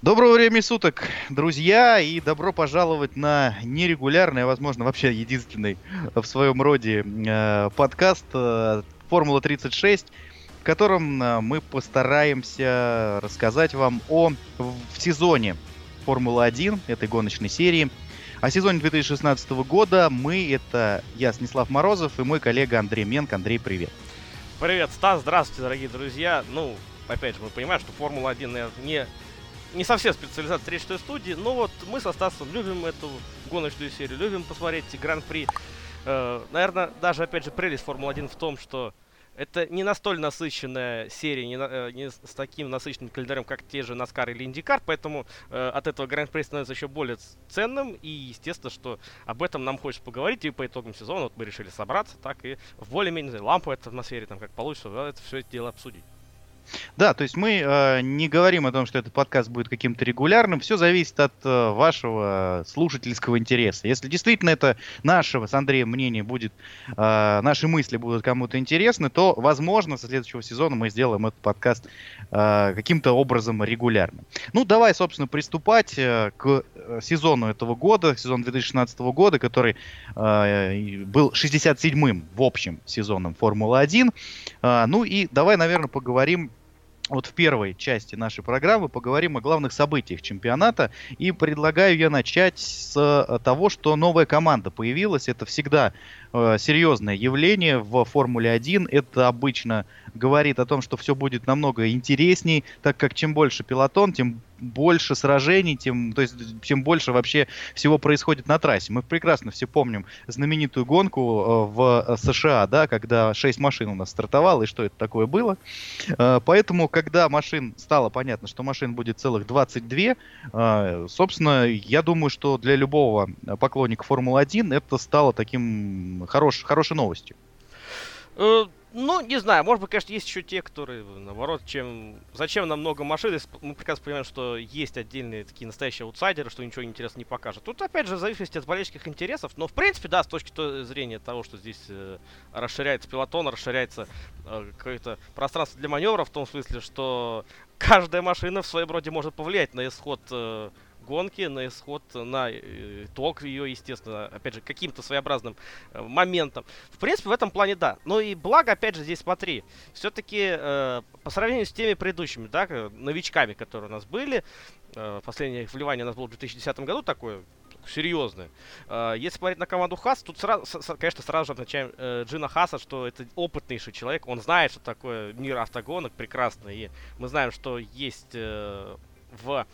Доброго времени суток, друзья, и добро пожаловать на нерегулярный, а возможно вообще единственный в своем роде э, подкаст э, Формула 36, в котором э, мы постараемся рассказать вам о в сезоне Формулы 1 этой гоночной серии. О сезоне 2016 года мы, это я, Снислав Морозов, и мой коллега Андрей Менк. Андрей, привет. Привет, Стас, здравствуйте, дорогие друзья. Ну, опять же, мы понимаем, что Формула-1, наверное, не не совсем специализация 36 студии, но вот мы со Стасом любим эту гоночную серию, любим посмотреть гран-при. Э, наверное, даже, опять же, прелесть Формулы-1 в том, что это не настолько насыщенная серия, не, э, не с таким насыщенным календарем, как те же Наскар или Индикар, поэтому э, от этого Гран-при становится еще более ценным, и естественно, что об этом нам хочется поговорить, и по итогам сезона вот мы решили собраться, так и в более-менее ламповой атмосфере, там как получится, да, это все это дело обсудить. Да, то есть мы э, не говорим о том, что этот подкаст будет каким-то регулярным. Все зависит от э, вашего слушательского интереса. Если действительно это нашего с Андреем мнение будет, э, наши мысли будут кому-то интересны, то, возможно, со следующего сезона мы сделаем этот подкаст э, каким-то образом регулярным. Ну, давай, собственно, приступать э, к э, сезону этого года, сезон 2016 года, который э, был 67-м в общем сезоном Формулы-1. Э, ну и давай, наверное, поговорим вот в первой части нашей программы поговорим о главных событиях чемпионата. И предлагаю я начать с э, того, что новая команда появилась. Это всегда серьезное явление в Формуле 1. Это обычно говорит о том, что все будет намного интересней, так как чем больше пилотон, тем больше сражений, тем, то есть, тем больше вообще всего происходит на трассе. Мы прекрасно все помним знаменитую гонку э, в США, да, когда 6 машин у нас стартовало, и что это такое было. Э, поэтому, когда машин стало понятно, что машин будет целых 22, э, собственно, я думаю, что для любого поклонника Формулы-1 это стало таким хорош, хорошей новостью. Ну, не знаю, может быть, конечно, есть еще те, которые, наоборот, чем... Зачем нам много машин, мы прекрасно понимаем, что есть отдельные такие настоящие аутсайдеры, что ничего интересного не покажет. Тут, опять же, в зависимости от болельщиков интересов, но, в принципе, да, с точки зрения того, что здесь э, расширяется пилотон, расширяется э, какое-то пространство для маневра, в том смысле, что каждая машина в своем роде может повлиять на исход э, гонки, на исход, на э, итог ее, естественно, опять же, каким-то своеобразным э, моментом. В принципе, в этом плане да. Но и благо, опять же, здесь смотри, все-таки э, по сравнению с теми предыдущими, да, новичками, которые у нас были, э, последнее вливание у нас было в 2010 году такое, серьезное. Э, если смотреть на команду Хас, тут сразу, конечно, сразу же отмечаем Джина Хаса, что это опытнейший человек. Он знает, что такое мир автогонок прекрасно. И мы знаем, что есть в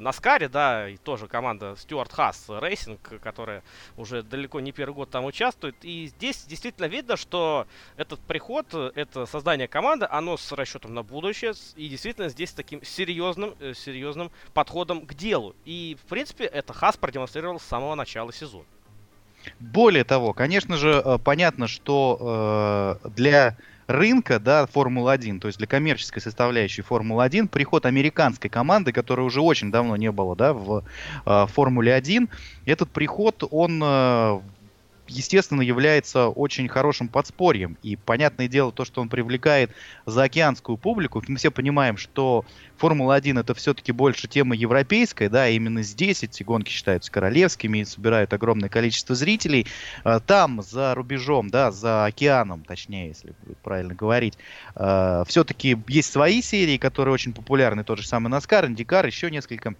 Наскаре, да, и тоже команда Стюарт Хас Рейсинг, которая уже далеко не первый год там участвует. И здесь действительно видно, что этот приход, это создание команды, оно с расчетом на будущее, и действительно здесь таким серьезным, э, серьезным подходом к делу. И, в принципе, это Хас продемонстрировал с самого начала сезона. Более того, конечно же, э, понятно, что э, для рынка, да, Формулы-1, то есть для коммерческой составляющей Формулы-1, приход американской команды, которой уже очень давно не было, да, в э, Формуле-1, этот приход, он э, естественно, является очень хорошим подспорьем. И понятное дело, то, что он привлекает заокеанскую публику, мы все понимаем, что Формула-1 это все-таки больше тема европейская, да, именно здесь эти гонки считаются королевскими и собирают огромное количество зрителей. А, там, за рубежом, да, за океаном, точнее, если правильно говорить, а, все-таки есть свои серии, которые очень популярны, тот же самый Наскар, Индикар, еще несколько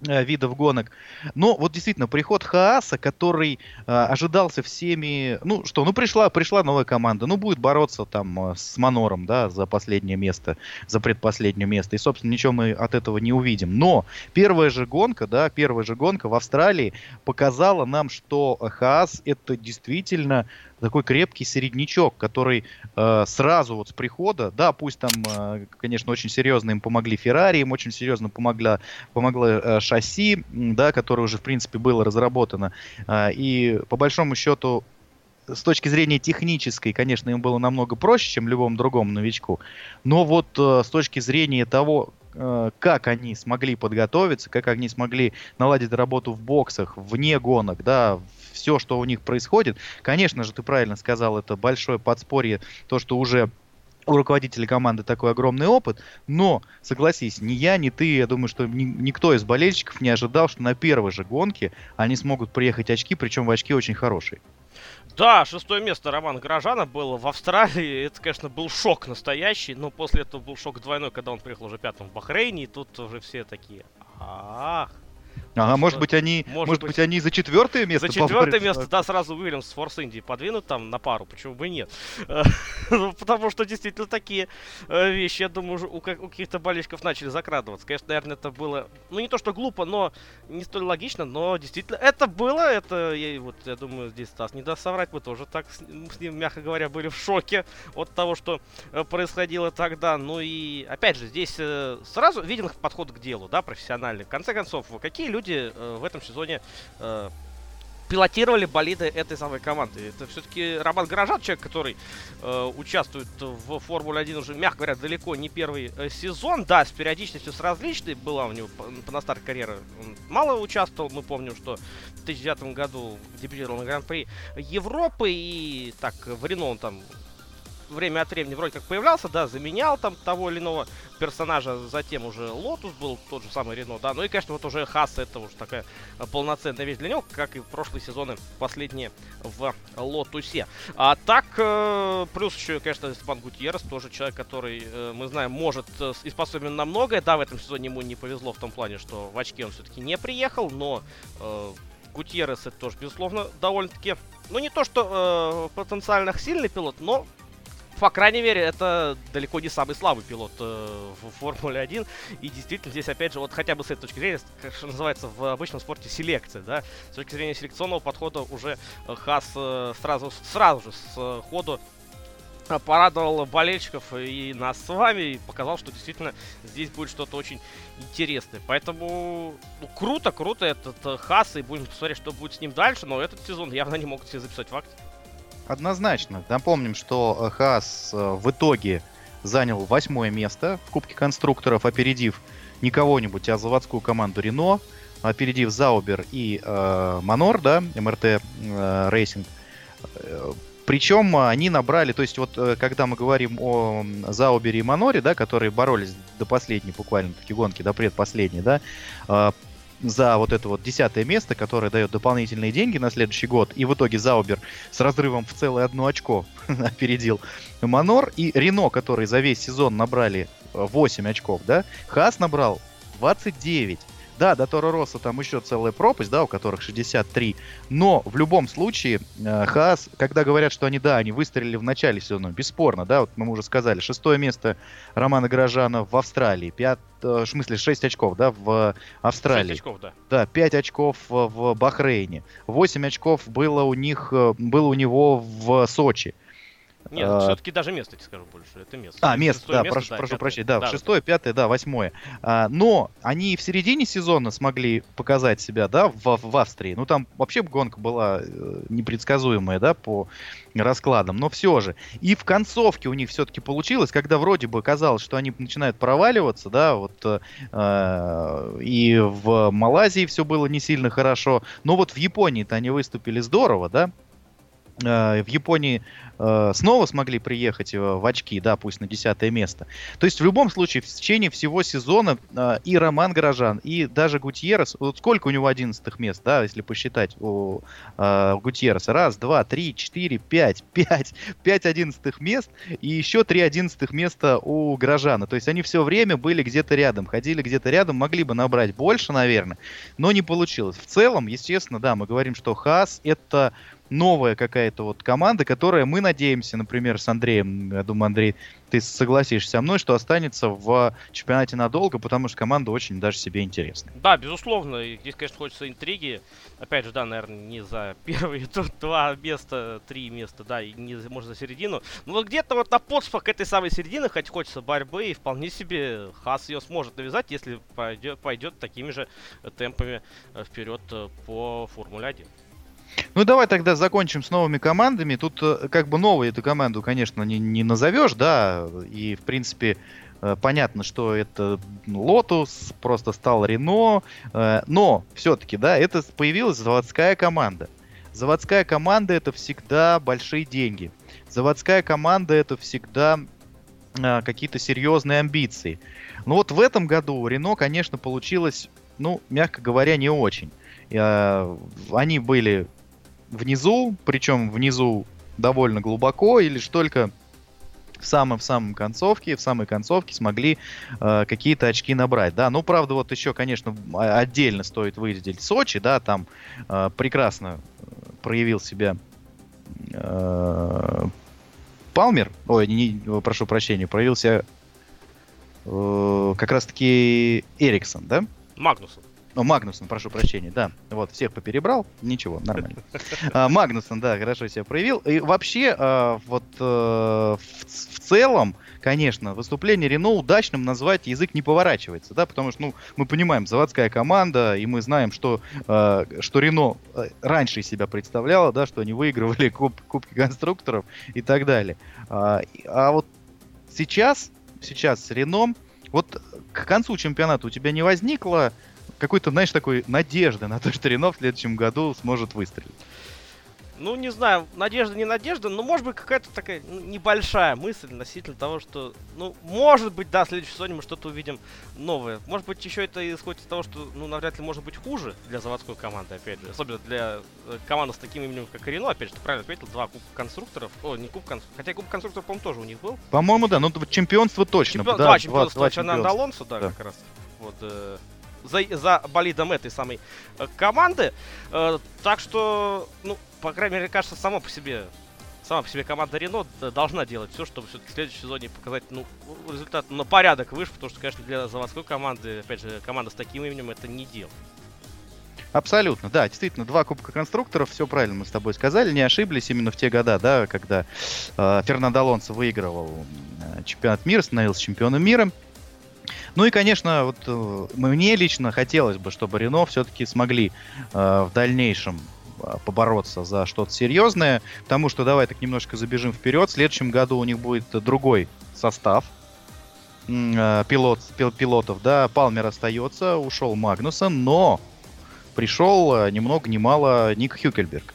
видов гонок. Но вот действительно, приход Хааса, который э, ожидался всеми... Ну что, ну пришла, пришла новая команда, ну будет бороться там э, с Манором, да, за последнее место, за предпоследнее место. И, собственно, ничего мы от этого не увидим. Но первая же гонка, да, первая же гонка в Австралии показала нам, что Хаас это действительно такой крепкий середнячок, который э, сразу вот с прихода, да, пусть там, э, конечно, очень серьезно им помогли Феррари, им очень серьезно помогла, помогла э, шасси, да, которое уже, в принципе, было разработано. Э, и по большому счету с точки зрения технической, конечно, им было намного проще, чем любому другому новичку. Но вот э, с точки зрения того, э, как они смогли подготовиться, как они смогли наладить работу в боксах, вне гонок, да, все, что у них происходит. Конечно же, ты правильно сказал, это большое подспорье, то, что уже у руководителя команды такой огромный опыт, но, согласись, ни я, ни ты, я думаю, что ни, никто из болельщиков не ожидал, что на первой же гонке они смогут приехать очки, причем в очки очень хорошие. Да, шестое место Романа Горожана было в Австралии. Это, конечно, был шок настоящий, но после этого был шок двойной, когда он приехал уже пятым в Бахрейне, и тут уже все такие, ах, Ага, может быть, они, может, может быть, они за четвертое место За четвертое место, да, сразу Уильямс с Форс Инди подвинут там на пару, почему бы и нет. Ну, потому что действительно такие э, вещи, я думаю, у каких-то болельщиков начали закрадываться. Конечно, наверное, это было, ну, не то, что глупо, но не столь логично, но действительно это было, это, я, вот, я думаю, здесь Стас не даст соврать, мы тоже так с ним, мягко говоря, были в шоке от того, что э, происходило тогда. Ну и, опять же, здесь э, сразу виден подход к делу, да, профессиональный. В конце концов, какие люди люди э, в этом сезоне э, пилотировали болиды этой самой команды. Это все-таки Роман Грожан, человек, который э, участвует в Формуле 1 уже, мягко говоря, далеко не первый э, сезон. Да, с периодичностью с различной была у него по, по на старт карьеры. Он мало участвовал. Мы помним, что в 2009 году дебютировал на Гран-при Европы. И так в Рено он там время от времени вроде как появлялся, да, заменял там того или иного персонажа, затем уже Лотус был, тот же самый Рено, да, ну и, конечно, вот уже Хас, это уже такая полноценная вещь для него, как и прошлые сезоны последние в Лотусе. А так, э, плюс еще, конечно, Степан Гутьеррес, тоже человек, который, э, мы знаем, может э, и способен на многое, да, в этом сезоне ему не повезло в том плане, что в очке он все-таки не приехал, но Гутьеррес это тоже, безусловно, довольно-таки, ну не то, что э, потенциально сильный пилот, но по крайней мере, это далеко не самый слабый пилот э, в Формуле 1. И действительно, здесь, опять же, вот хотя бы с этой точки зрения, как что называется в обычном спорте, селекция, да, с точки зрения селекционного подхода уже э, Хас э, сразу, сразу же с э, ходу порадовал болельщиков и нас с вами и показал, что действительно здесь будет что-то очень интересное. Поэтому ну, круто, круто этот э, Хас, и будем посмотреть, что будет с ним дальше, но этот сезон явно не могут себе записать факт. Однозначно. Напомним, что э, Хас э, в итоге занял восьмое место в Кубке конструкторов, опередив не кого-нибудь, а заводскую команду Рено, опередив Заубер и э, Манор, да, МРТ э, Рейсинг. Причем они набрали, то есть вот когда мы говорим о Заубере и Маноре, да, которые боролись до последней буквально таки гонки, до предпоследней, да, за вот это вот десятое место, которое дает дополнительные деньги на следующий год. И в итоге Заубер с разрывом в целое одно очко опередил Манор. И Рено, которые за весь сезон набрали 8 очков, да, Хас набрал 29. Да, до Торо Росса там еще целая пропасть, да, у которых 63. Но в любом случае, э, Хаас, когда говорят, что они, да, они выстрелили в начале сезона, бесспорно, да, вот мы уже сказали, шестое место Романа Горожана в Австралии, пят, э, в смысле 6 очков, да, в Австралии. 6 очков, да. Да, 5 очков в Бахрейне. 8 очков было у них, э, было у него в Сочи. Нет, а, все-таки даже место, тебе скажу больше. Это место. А, место, да, место, прошу, да, прошу прощения. Да, да, шестое, пятое, да, восьмое. А, но они в середине сезона смогли показать себя, да, в, в Австрии. Ну, там вообще гонка была э, непредсказуемая, да, по раскладам. Но все же. И в концовке у них все-таки получилось, когда вроде бы казалось, что они начинают проваливаться, да, вот э, э и в Малайзии все было не сильно хорошо. Но вот в Японии-то они выступили здорово, да. Э, в Японии э, снова смогли приехать э, в очки, да, пусть на десятое место. То есть в любом случае в течение всего сезона и Роман Горожан, и даже Гутьеррес, вот сколько у него одиннадцатых мест, да, если посчитать у Гутьерреса, раз, два, три, четыре, пять, пять, пять одиннадцатых мест, и еще три одиннадцатых места у Горожана. То есть они все время были где-то рядом, ходили где-то рядом, могли бы набрать больше, наверное, но не получилось. В целом, естественно, да, мы говорим, что Хас это новая какая-то вот команда, которая, мы надеемся, например, с Андреем, я думаю, Андрей, ты согласишься со мной, что останется в чемпионате надолго, потому что команда очень даже себе интересна. Да, безусловно. Здесь, конечно, хочется интриги. Опять же, да, наверное, не за первые тут два места, три места, да, и не, может, за середину. Но вот где-то вот на подспах этой самой середины, хоть хочется борьбы, и вполне себе Хас ее сможет навязать, если пойдет, пойдет такими же темпами э, вперед э, по Формуле 1. Ну давай тогда закончим с новыми командами. Тут э, как бы новую эту команду, конечно, не, не назовешь, да, и в принципе э, понятно, что это Lotus, просто стал Рено, э, но все-таки, да, это появилась заводская команда. Заводская команда это всегда большие деньги. Заводская команда это всегда какие-то серьезные амбиции. Но вот в этом году Рено, конечно, получилось, ну, мягко говоря, не очень. Они были внизу, причем внизу довольно глубоко, и лишь только в самом в самом концовке, в самой концовке смогли э, какие-то очки набрать, да. Ну, правда, вот еще, конечно, отдельно стоит выделить Сочи, да, там э, прекрасно проявил себя э, Палмер, ой, не, не, прошу прощения, проявил себя э, как раз-таки Эриксон, да? Магнусон. О, Магнусон, прошу прощения, да. Вот, всех поперебрал. Ничего, нормально. А, Магнусон, да, хорошо себя проявил. И вообще, а, вот э, в целом, конечно, выступление Рено удачным назвать язык не поворачивается, да, потому что, ну, мы понимаем, заводская команда, и мы знаем, что, э, что Рено э, раньше себя представляло, да, что они выигрывали куб, кубки конструкторов и так далее. А, а вот сейчас, сейчас с Рено, вот к концу чемпионата у тебя не возникло какой-то, знаешь, такой надежды на то, что Рено в следующем году сможет выстрелить. Ну, не знаю, надежда, не надежда, но может быть какая-то такая небольшая мысль относительно того, что, ну, может быть, да, в следующем сезоне мы что-то увидим новое. Может быть, еще это исходит из того, что, ну, навряд ли может быть хуже для заводской команды, опять же. Особенно для э, команды с таким именем, как Рено, опять же, ты правильно отметил, два кубка конструкторов. О, не куб конструкторов, хотя куб конструкторов, по-моему, тоже у них был. По-моему, да, ну, чемпионство точно. Чемпион... Да, два чемпионства, два, два чемпионства. Алонсо, да, да, как раз. Вот, э, за, за болидом этой самой э, команды. Э, так что, ну, по крайней мере, кажется, само по себе сама по себе команда Рено должна делать все, чтобы все-таки в следующем сезоне показать ну, результат на порядок выше, потому что, конечно, для заводской команды, опять же, команда с таким именем это не дело. Абсолютно, да, действительно, два Кубка конструкторов, все правильно мы с тобой сказали, не ошиблись именно в те года, да, когда э, Фернандо Алонсо выигрывал э, чемпионат мира, становился чемпионом мира. Ну и, конечно, вот э, мне лично хотелось бы, чтобы Рено все-таки смогли э, в дальнейшем э, побороться за что-то серьезное, потому что давай так немножко забежим вперед. В следующем году у них будет другой состав э, пилот, пил, пилотов, да, Палмер остается, ушел Магнусон, но пришел э, ни много ни мало Ник Хюкельберг.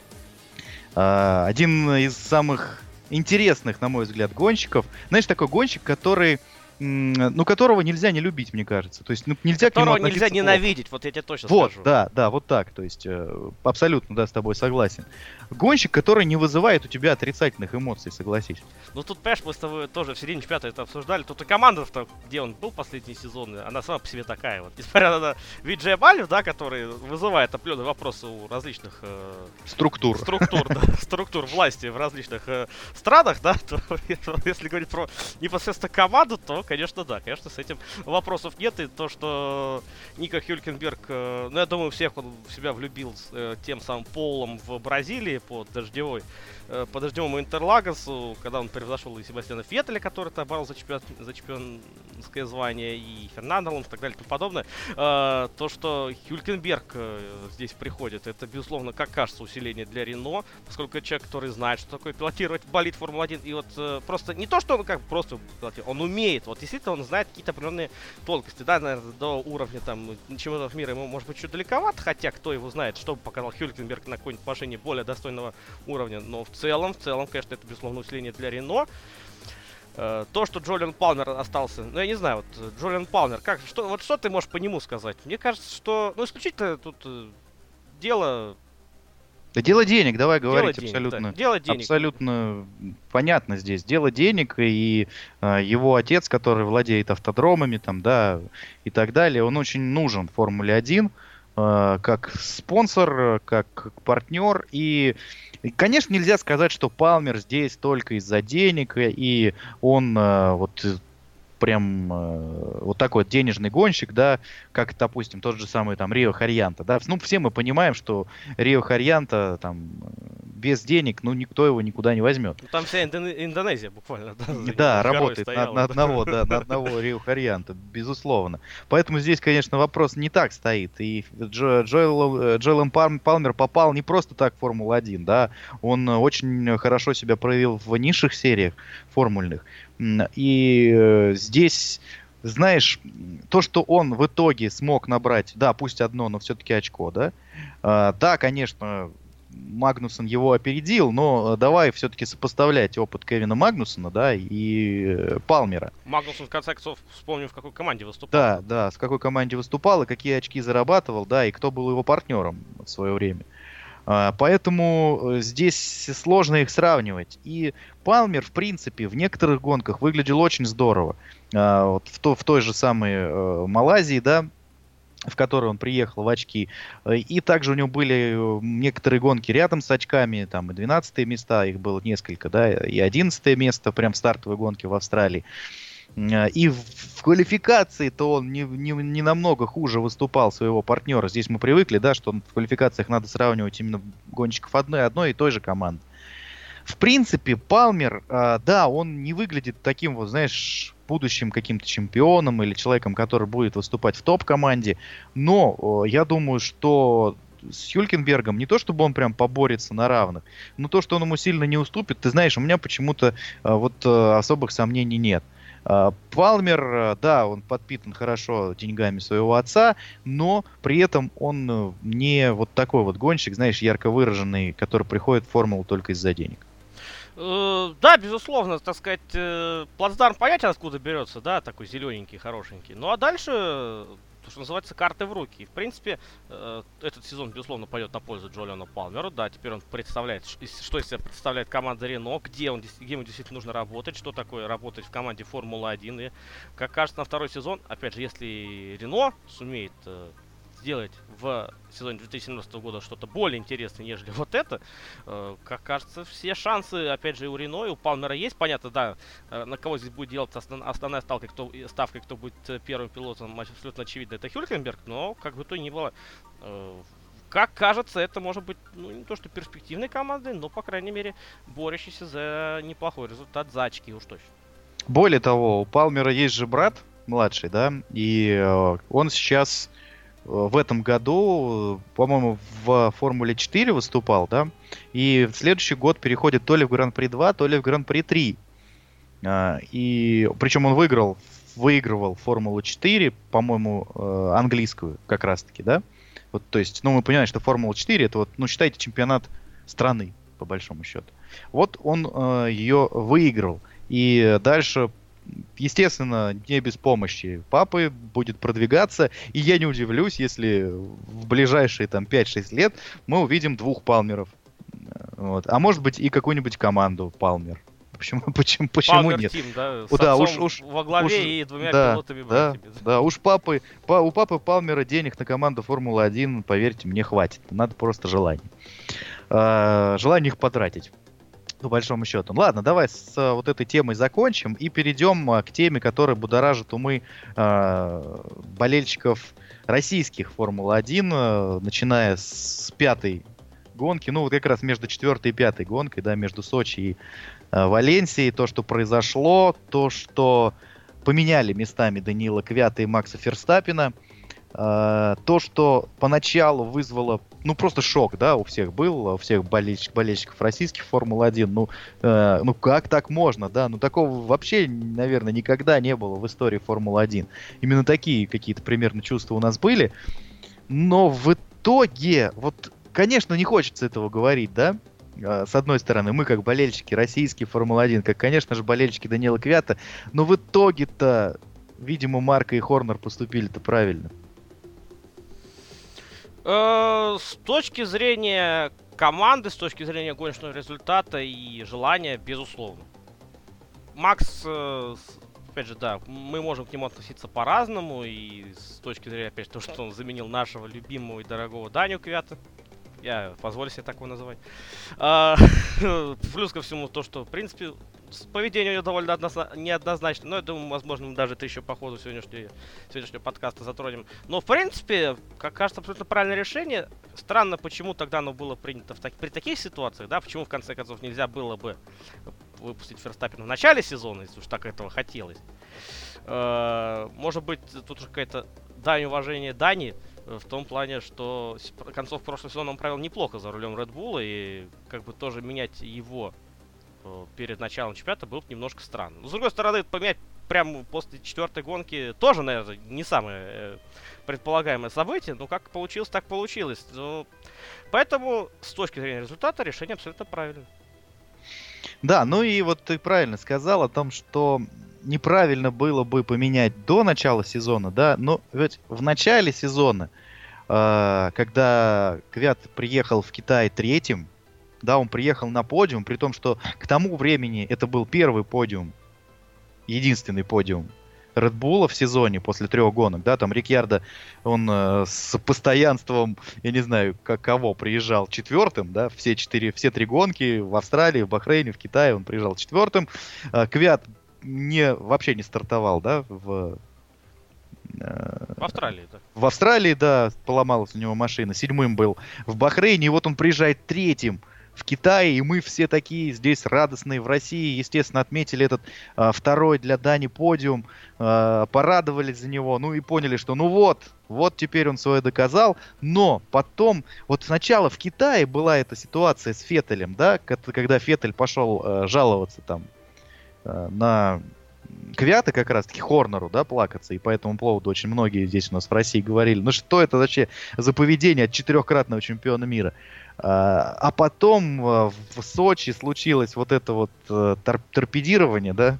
Э, один из самых интересных, на мой взгляд, гонщиков. Знаешь, такой гонщик, который ну, которого нельзя не любить, мне кажется. То есть, ну, нельзя которого к нему нельзя ненавидеть, вот я тебе точно вот, скажу. да, да, вот так. То есть, э, абсолютно, да, с тобой согласен. Гонщик, который не вызывает у тебя отрицательных эмоций, согласись. Ну, тут, понимаешь, мы с тобой тоже в середине чемпионата это обсуждали. Тут и команда, где он был последний сезон, она сама по себе такая вот. Несмотря на Виджея Балев, да, который вызывает определенные вопросы у различных... Э, структур. Структур, да, структур власти в различных э, странах, да, то если говорить про непосредственно команду, то конечно, да. Конечно, с этим вопросов нет. И то, что Ника Хюлькенберг, э, ну, я думаю, всех он в себя влюбил э, тем самым Полом в Бразилии под дождевой э, по дождевому Интерлагосу, когда он превзошел и Себастьяна Феттеля, который то боролся за, чемпион, за чемпионское звание, и Фернандо и так далее и тому подобное. Э, то, что Хюлькенберг э, здесь приходит, это, безусловно, как кажется, усиление для Рено, поскольку человек, который знает, что такое пилотировать болит Формула-1, и вот э, просто не то, что он как просто он умеет, вот действительно он знает какие-то определенные тонкости, да, наверное, до уровня там чемпионов мира ему может быть чуть далековато, хотя кто его знает, что показал Хюлькенберг на какой-нибудь машине более достойного уровня, но в целом, в целом, конечно, это, безусловно, усиление для Рено. Э, то, что Джолиан Палмер остался, ну, я не знаю, вот Джолиан Палмер, как, что, вот что ты можешь по нему сказать? Мне кажется, что, ну, исключительно тут э, дело... Да дело денег, давай говорить дело абсолютно. Денег, да. Дело денег. Абсолютно понятно здесь. Дело денег, и э, его отец, который владеет автодромами, там, да, и так далее, он очень нужен в Формуле 1 э, как спонсор, как партнер, и Конечно, нельзя сказать, что Палмер здесь только из-за денег, и он э, вот прям э, вот такой вот денежный гонщик, да, как, допустим, тот же самый там Рио Харьянта, да. Ну, все мы понимаем, что Рио Харьянта там без денег, ну, никто его никуда не возьмет. Ну, там вся Индонезия буквально, да? Да, работает на, на одного, да, на одного Рио Харьянта, безусловно. Поэтому здесь, конечно, вопрос не так стоит. И Джо, Джоэл, э, Джоэлем Палмер попал не просто так в Формулу-1, да, он очень хорошо себя проявил в низших сериях формульных. И э, здесь знаешь, то, что он в итоге смог набрать, да, пусть одно, но все-таки очко, да, э, да, конечно, Магнусон его опередил, но э, давай все-таки сопоставлять опыт Кевина Магнусона, да, и э, Палмера. Магнусон, в конце концов, вспомним, в какой команде выступал. Да, да, с какой команде выступал, и какие очки зарабатывал, да, и кто был его партнером в свое время. А, поэтому э, здесь сложно их сравнивать. И Палмер, в принципе, в некоторых гонках выглядел очень здорово. А, вот в, то, в той же самой Малайзии, да, в который он приехал в очки. Э, и также у него были э, некоторые гонки рядом с очками, там и 12 места, их было несколько, да, и 11 место прям в стартовой гонке в Австралии. Э, и в квалификации-то он не, не, не намного хуже выступал своего партнера. Здесь мы привыкли, да, что в квалификациях надо сравнивать именно гонщиков одной, одной и той же команды. В принципе, Палмер, да, он не выглядит таким вот, знаешь, будущим каким-то чемпионом или человеком, который будет выступать в топ-команде. Но я думаю, что с Хюлькенбергом не то, чтобы он прям поборется на равных, но то, что он ему сильно не уступит, ты знаешь, у меня почему-то а, вот а, особых сомнений нет. А, Палмер, да, он подпитан хорошо деньгами своего отца, но при этом он не вот такой вот гонщик, знаешь, ярко выраженный, который приходит в формулу только из-за денег. Э, да, безусловно, так сказать, э, плацдарм понятен, откуда берется, да, такой зелененький, хорошенький. Ну а дальше, то, что называется, карты в руки. И, в принципе, э, этот сезон, безусловно, пойдет на пользу Джолиану Палмеру. Да, теперь он представляет, что из себя представляет команда Рено, где, он, где ему действительно нужно работать, что такое работать в команде Формула-1. И, как кажется, на второй сезон, опять же, если Рено сумеет сделать в сезоне 2017 года что-то более интересное, нежели вот это, э, как кажется, все шансы, опять же, у Рено, и у Палмера есть. Понятно, да, э, на кого здесь будет делать основ, основная ставка, кто, ставка, кто будет э, первым пилотом, абсолютно очевидно, это Хюлькенберг, но, как бы то ни было, э, как кажется, это может быть, ну, не то что перспективной командой, но, по крайней мере, борющейся за неплохой результат, за очки уж точно. Более того, у Палмера есть же брат младший, да, и э, он сейчас в этом году, по-моему, в Формуле 4 выступал, да, и в следующий год переходит то ли в Гран-при 2, то ли в Гран-при 3. А, и причем он выиграл, выигрывал Формулу 4, по-моему, э, английскую как раз-таки, да. Вот, то есть, ну, мы понимаем, что Формула 4 это вот, ну, считайте, чемпионат страны, по большому счету. Вот он э, ее выиграл. И дальше естественно, не без помощи папы будет продвигаться. И я не удивлюсь, если в ближайшие там 5-6 лет мы увидим двух палмеров. Вот. А может быть и какую-нибудь команду палмер. Почему, почему, почему нет? Team, да, О, да, уж, уж, во главе уж, и двумя да, пилотами да, да, уж папы, па, у папы Палмера денег на команду Формулы-1, поверьте, мне хватит. Надо просто желание. А, желание их потратить по большому счету. Ладно, давай с а, вот этой темой закончим и перейдем а, к теме, которая будоражит умы э, болельщиков российских Формулы-1, э, начиная с пятой гонки, ну вот как раз между четвертой и пятой гонкой, да, между Сочи и э, Валенсией, то, что произошло, то, что поменяли местами Данила Квята и Макса Ферстаппина – Э, то, что поначалу вызвало, ну, просто шок, да, у всех был, у всех болельщик, болельщиков российских Формулы-1, ну, э, ну, как так можно, да, ну, такого вообще, наверное, никогда не было в истории Формулы-1. Именно такие какие-то примерно чувства у нас были, но в итоге, вот, конечно, не хочется этого говорить, да, э, с одной стороны, мы как болельщики российские Формулы-1, как, конечно же, болельщики Данила Квята, но в итоге-то, видимо, Марка и Хорнер поступили-то правильно. Э, с точки зрения команды, с точки зрения гоночного результата и желания, безусловно. Макс, э, опять же, да, мы можем к нему относиться по-разному, и с точки зрения, опять же, того, что он заменил нашего любимого и дорогого Даню Квята, я позволю себе так его называть. А, плюс ко всему то, что, в принципе, поведение у него довольно однозна- неоднозначно. Но я думаю, возможно, мы даже это еще по ходу сегодняшнего, сегодняшнего подкаста затронем. Но, в принципе, как кажется, абсолютно правильное решение. Странно, почему тогда оно было принято в так- при таких ситуациях, да, почему, в конце концов, нельзя было бы выпустить Ферстаппина в начале сезона, если уж так этого хотелось. Э, может быть, тут уже какая-то дань уважения Дани, в том плане, что концов прошлого сезона он провел неплохо за рулем Red Bull, и как бы тоже менять его Э, перед началом чемпионата было бы немножко странно. Но, с другой стороны, поменять прям после четвертой гонки тоже, наверное, не самое э, предполагаемое событие, но как получилось, так получилось. Но... Поэтому, с точки зрения результата, решение абсолютно правильное. Да, ну и вот ты правильно сказал о том, что неправильно было бы поменять до начала сезона, да, но ведь в начале сезона, э, когда Квят приехал в Китай третьим, да, он приехал на подиум, при том, что к тому времени это был первый подиум, единственный подиум Bull в сезоне после трех гонок, да, там Рикьярдо, он э, с постоянством, я не знаю, каково, приезжал четвертым, да, все четыре, все три гонки в Австралии, в Бахрейне, в Китае он приезжал четвертым. Э, Квят не, вообще не стартовал, да, в... Э, в Австралии, да. В Австралии, да, поломалась у него машина. Седьмым был в Бахрейне, и вот он приезжает третьим в Китае, и мы все такие здесь радостные в России, естественно, отметили этот а, второй для Дани подиум, а, порадовались за него, ну и поняли, что ну вот, вот теперь он свое доказал, но потом, вот сначала в Китае была эта ситуация с Феттелем, да, когда Феттель пошел а, жаловаться там а, на Квята как раз-таки Хорнеру, да, плакаться, и по этому поводу очень многие здесь у нас в России говорили, ну что это вообще за поведение от четырехкратного чемпиона мира. А, а потом а, в Сочи случилось вот это вот э, тор торпедирование, да,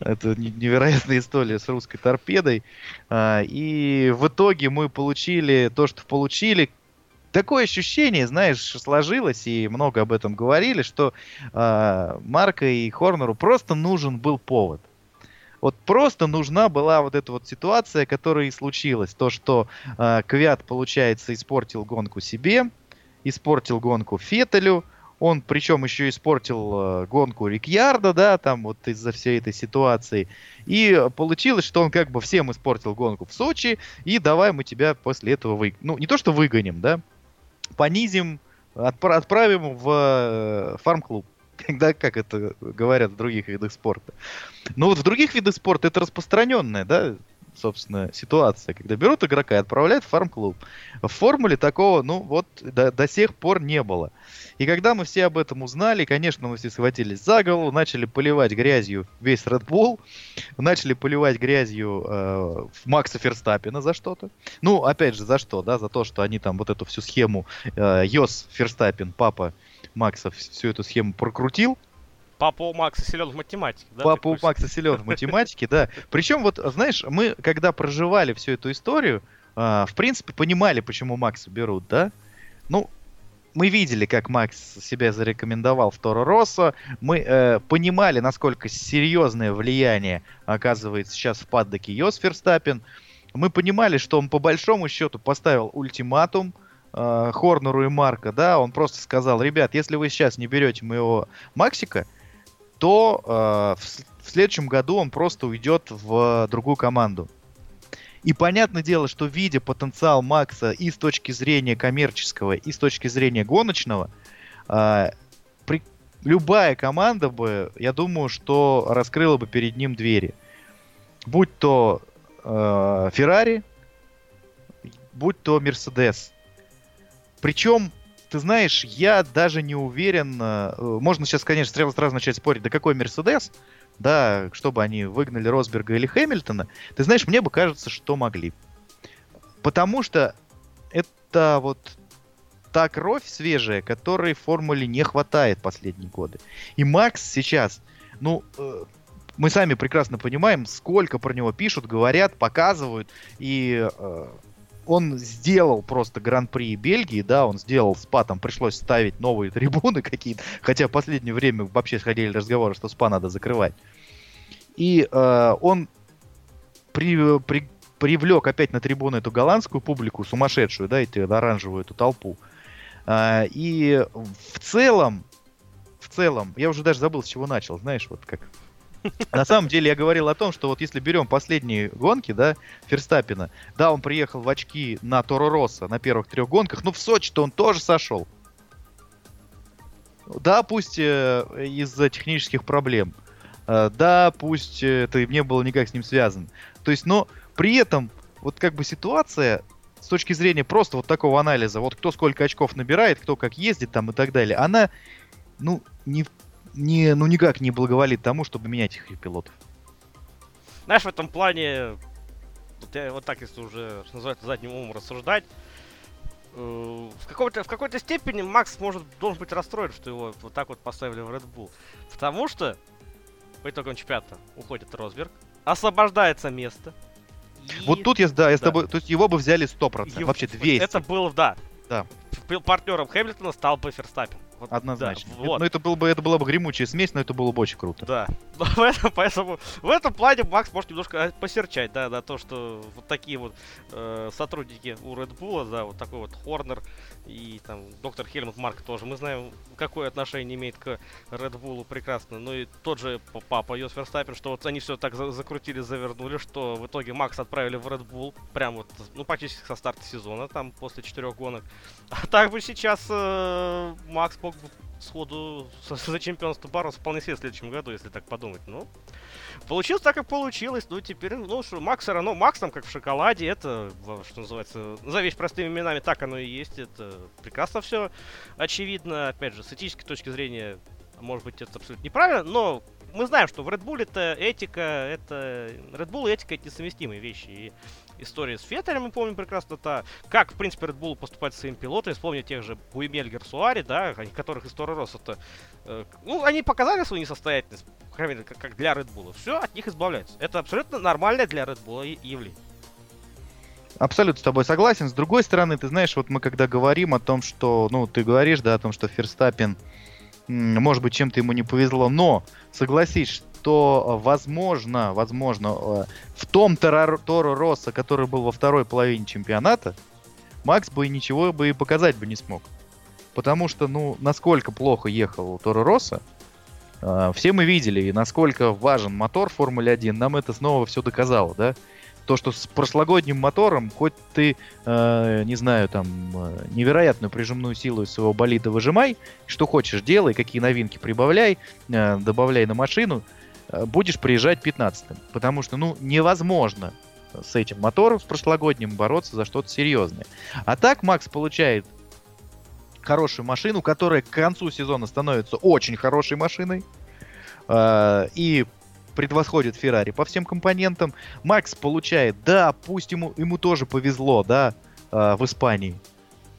это невероятная история с русской торпедой. А, и в итоге мы получили то, что получили. Такое ощущение, знаешь, сложилось, и много об этом говорили, что Марка и Хорнеру просто нужен был повод. Вот просто нужна была вот эта вот ситуация, которая и случилась. То, что э, Квят, получается, испортил гонку себе, испортил гонку Феттелю, он причем еще испортил э, гонку Рикьярда, да, там вот из-за всей этой ситуации. И получилось, что он как бы всем испортил гонку в Сочи, и давай мы тебя после этого вы... Ну, не то что выгоним, да, понизим, отпра- отправим в э, фарм-клуб. Когда, как это говорят в других видах спорта. Но вот в других видах спорта это распространенная, да, собственно, ситуация, когда берут игрока и отправляют в фарм-клуб. В формуле такого, ну, вот до, до сих пор не было. И когда мы все об этом узнали, конечно, мы все схватились за голову, начали поливать грязью весь Red Bull, начали поливать грязью э, Макса Ферстаппина за что-то. Ну, опять же, за что, да, за то, что они там вот эту всю схему э, Йос Ферстаппин, папа Макса, всю эту схему прокрутил, Папа у Макса силен в математике, да? Папа у Макса силен в математике, да. Причем вот, знаешь, мы, когда проживали всю эту историю, э, в принципе, понимали, почему Макса берут, да? Ну, мы видели, как Макс себя зарекомендовал в Торо Россо. Мы э, понимали, насколько серьезное влияние оказывает сейчас в паддоке Йос Ферстаппин. Мы понимали, что он по большому счету поставил ультиматум э, Хорнеру и Марка, да, он просто сказал, ребят, если вы сейчас не берете моего Максика, то э, в, в следующем году он просто уйдет в другую команду. И понятное дело, что видя потенциал Макса и с точки зрения коммерческого, и с точки зрения гоночного, э, при, любая команда бы, я думаю, что раскрыла бы перед ним двери. Будь то э, Ferrari, будь то Mercedes. Причем ты знаешь, я даже не уверен. Э, можно сейчас, конечно, сразу, сразу начать спорить, да какой Мерседес, да, чтобы они выгнали Росберга или Хэмилтона. Ты знаешь, мне бы кажется, что могли. Потому что это вот та кровь свежая, которой формуле не хватает последние годы. И Макс сейчас, ну, э, мы сами прекрасно понимаем, сколько про него пишут, говорят, показывают, и э, он сделал просто Гран-при Бельгии, да, он сделал СПА, там пришлось ставить новые трибуны какие-то, хотя в последнее время вообще сходили разговоры, что СПА надо закрывать. И э, он при, при, привлек опять на трибуны эту голландскую публику, сумасшедшую, да, эту оранжевую эту толпу. Э, и в целом, в целом, я уже даже забыл, с чего начал, знаешь, вот как на самом деле я говорил о том, что вот если берем последние гонки, да, Ферстаппина, да, он приехал в очки на Торо Росса на первых трех гонках, но в Сочи-то он тоже сошел. Да, пусть э, из-за технических проблем. Э, да, пусть это не было никак с ним связано. То есть, но при этом вот как бы ситуация с точки зрения просто вот такого анализа, вот кто сколько очков набирает, кто как ездит там и так далее, она, ну, не не, ну никак не благоволит тому, чтобы менять их пилотов. знаешь, в этом плане, вот, я, вот так, если уже, что называется, задним умом рассуждать, э, в какой-то, в какой-то степени Макс может, должен быть расстроен, что его вот так вот поставили в Red Bull. Потому что по итогам чемпионата уходит Росберг, освобождается место. И... Вот тут я, да, я да. с тобой, то есть его бы взяли 100%, его, вообще 200. Это было, да. Да. Партнером Хэмилтона стал бы Ферстаппин. Вот, Однозначно. Да, вот. Ну, это, было бы, это была бы гремучая смесь, но это было бы очень круто. Да. поэтому в этом плане Макс может немножко а, посерчать, да, на то, что вот такие вот э, сотрудники у Red Bull, да, вот такой вот Хорнер и там доктор Хельмут Марк тоже. Мы знаем, какое отношение имеет к Red Bull прекрасно. Ну и тот же папа Йос Верстаппин, что вот они все так за закрутили, завернули, что в итоге Макс отправили в Red Bull прям вот, ну, практически со старта сезона, там, после четырех гонок. А так бы сейчас э, Макс мог бы сходу за чемпионство бороться вполне себе в следующем году, если так подумать. Ну, получилось так, как получилось. Ну, теперь, ну, что, Макс все равно, Макс там как в шоколаде, это, что называется, за вещь простыми именами, так оно и есть. Это прекрасно все очевидно. Опять же, с этической точки зрения, может быть, это абсолютно неправильно, но мы знаем, что в Red Bull это этика, это... Red Bull и этика это несовместимые вещи. И история с Феттерем, мы помним прекрасно, это как, в принципе, Red Bull поступать с своими пилотами. Вспомню тех же Буемель Суари, да, которых из Тора это... Э, ну, они показали свою несостоятельность, как, как для Red Bull. Все, от них избавляются. Это абсолютно нормальное для Red Bull явление. Абсолютно с тобой согласен. С другой стороны, ты знаешь, вот мы когда говорим о том, что, ну, ты говоришь, да, о том, что Ферстаппин, может быть, чем-то ему не повезло, но согласись, что, э, возможно, возможно, э, в том Торо Росса, который был во второй половине чемпионата, Макс бы ничего бы и показать бы не смог. Потому что, ну, насколько плохо ехал Торо Росса, все мы видели, насколько важен мотор в Формуле 1, нам это снова все доказало, да? то, что с прошлогодним мотором, хоть ты, э, не знаю, там, э, невероятную прижимную силу из своего болида выжимай, что хочешь делай, какие новинки прибавляй, э, добавляй на машину, э, будешь приезжать 15-м. Потому что, ну, невозможно с этим мотором, с прошлогодним бороться за что-то серьезное. А так Макс получает хорошую машину, которая к концу сезона становится очень хорошей машиной. Uh, и превосходит Феррари по всем компонентам. Макс получает, да, пусть ему, ему тоже повезло, да, э, в Испании.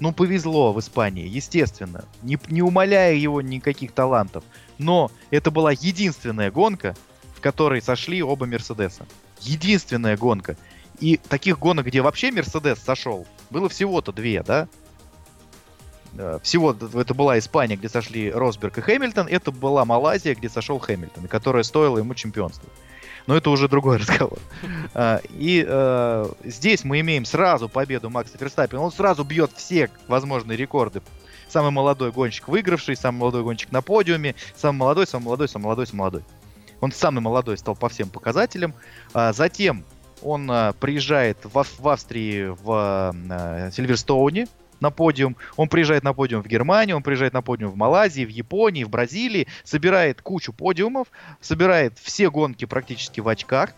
Ну, повезло в Испании, естественно. Не, не умаляя его никаких талантов. Но это была единственная гонка, в которой сошли оба Мерседеса. Единственная гонка. И таких гонок, где вообще Мерседес сошел, было всего-то две, да? Э, всего это была Испания, где сошли Росберг и Хэмилтон, это была Малайзия, где сошел Хэмилтон, которая стоила ему чемпионство. Но это уже другой разговор. А, и э, здесь мы имеем сразу победу Макса Ферстаппина. Он сразу бьет все возможные рекорды. Самый молодой гонщик выигравший, самый молодой гонщик на подиуме, самый молодой, самый молодой, самый молодой, самый молодой. Он самый молодой стал по всем показателям. А затем он а, приезжает в, в Австрии в а, Сильверстоуне, на подиум, он приезжает на подиум в Германию, он приезжает на подиум в Малайзии, в Японии, в Бразилии, собирает кучу подиумов, собирает все гонки практически в очках,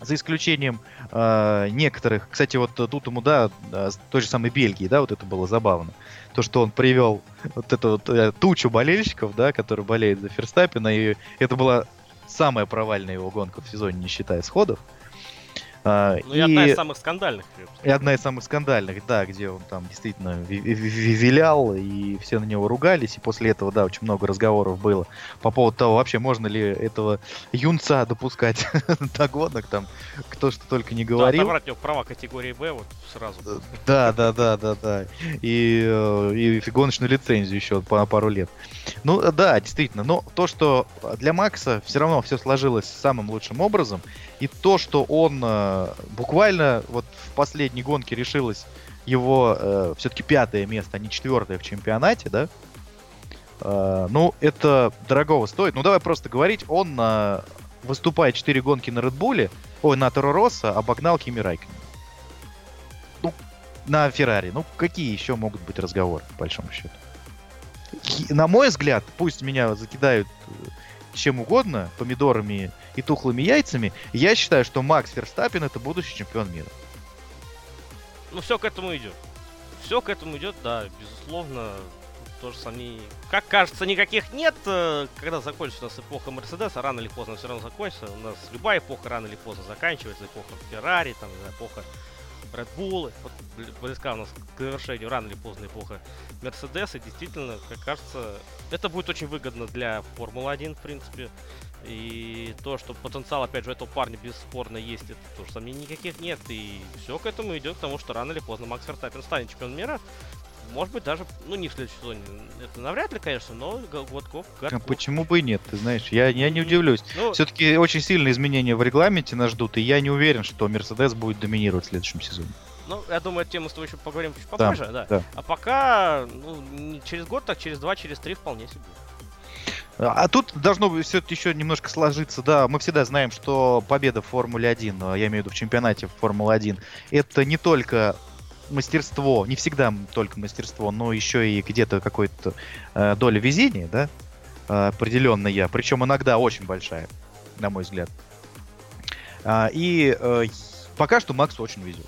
за исключением э, некоторых, кстати, вот тут ему, да, с той же самой Бельгии, да, вот это было забавно, то, что он привел вот эту вот, э, тучу болельщиков, да, которые болеют за Ферстаппина, и это была самая провальная его гонка в сезоне, не считая сходов. Ну и, и одна из самых скандальных. И одна из самых скандальных, да, где он там действительно вилял, и все на него ругались, и после этого, да, очень много разговоров было по поводу того, вообще можно ли этого юнца допускать до гонок, там, кто что только не говорил. Да, отобрать у него права категории Б вот сразу. Да, да, да, да, да. И, э, и гоночную лицензию еще по пару лет. Ну, да, действительно, но то, что для Макса все равно все сложилось самым лучшим образом, и то, что он э, буквально вот в последней гонке решилось его э, все-таки пятое место, а не четвертое в чемпионате, да? Э, ну, это дорогого стоит. Ну, давай просто говорить, он, э, выступая 4 гонки на Редбуле, ой, на Торо Росса, обогнал Кими Райкина. Ну, на Феррари. Ну, какие еще могут быть разговоры, по большому счету? На мой взгляд, пусть меня закидают э, чем угодно, помидорами и тухлыми яйцами, я считаю, что Макс Ферстаппин это будущий чемпион мира. Ну, все к этому идет. Все к этому идет, да, безусловно. тоже сомнений, как кажется, никаких нет. Э, когда закончится у нас эпоха Мерседеса, рано или поздно все равно закончится. У нас любая эпоха рано или поздно заканчивается. Эпоха Феррари, там, эпоха Red Bull. Вот близка у нас к завершению рано или поздно эпоха Мерседеса. Действительно, как кажется, это будет очень выгодно для Формулы-1, в принципе. И то, что потенциал, опять же, этого парня бесспорно есть, это тоже сомнений никаких нет. И все к этому идет к тому, что рано или поздно Макс Ферстаппин станет чемпионом мира. Может быть, даже, ну, не в следующем сезоне. Это навряд ли, конечно, но годков. А почему бы и нет, ты знаешь, я, я не удивлюсь. Ну, Все-таки очень сильные изменения в регламенте нас ждут, и я не уверен, что Мерседес будет доминировать в следующем сезоне. Ну, я думаю, эту тему с тобой еще поговорим чуть попозже, да. да. да. А пока, ну, не через год, так через два, через три вполне себе. А тут должно все еще немножко сложиться, да, мы всегда знаем, что победа в Формуле 1, а, я имею в виду в чемпионате Формулы 1, это не только мастерство, не всегда только мастерство, но еще и где-то какой-то э, доля везения, да, э, определенная, причем иногда очень большая, на мой взгляд. А, и э, пока что Макс очень везет.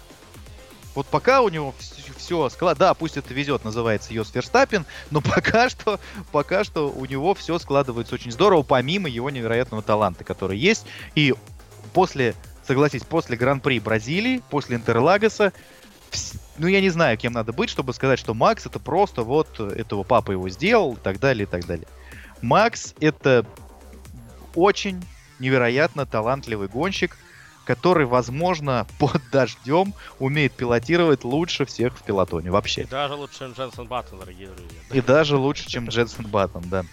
Вот пока у него все склад, да, пусть это везет, называется Йос Верстаппин, но пока что, пока что у него все складывается очень здорово, помимо его невероятного таланта, который есть. И после, согласись, после Гран-при Бразилии, после Интерлагоса, ну, я не знаю, кем надо быть, чтобы сказать, что Макс это просто вот этого папа его сделал и так далее, и так далее. Макс это очень невероятно талантливый гонщик, который, возможно, под дождем умеет пилотировать лучше всех в пилотоне вообще. И даже лучше, чем Дженсен Баттон, дорогие друзья. И даже лучше, чем Дженсен Баттон, да.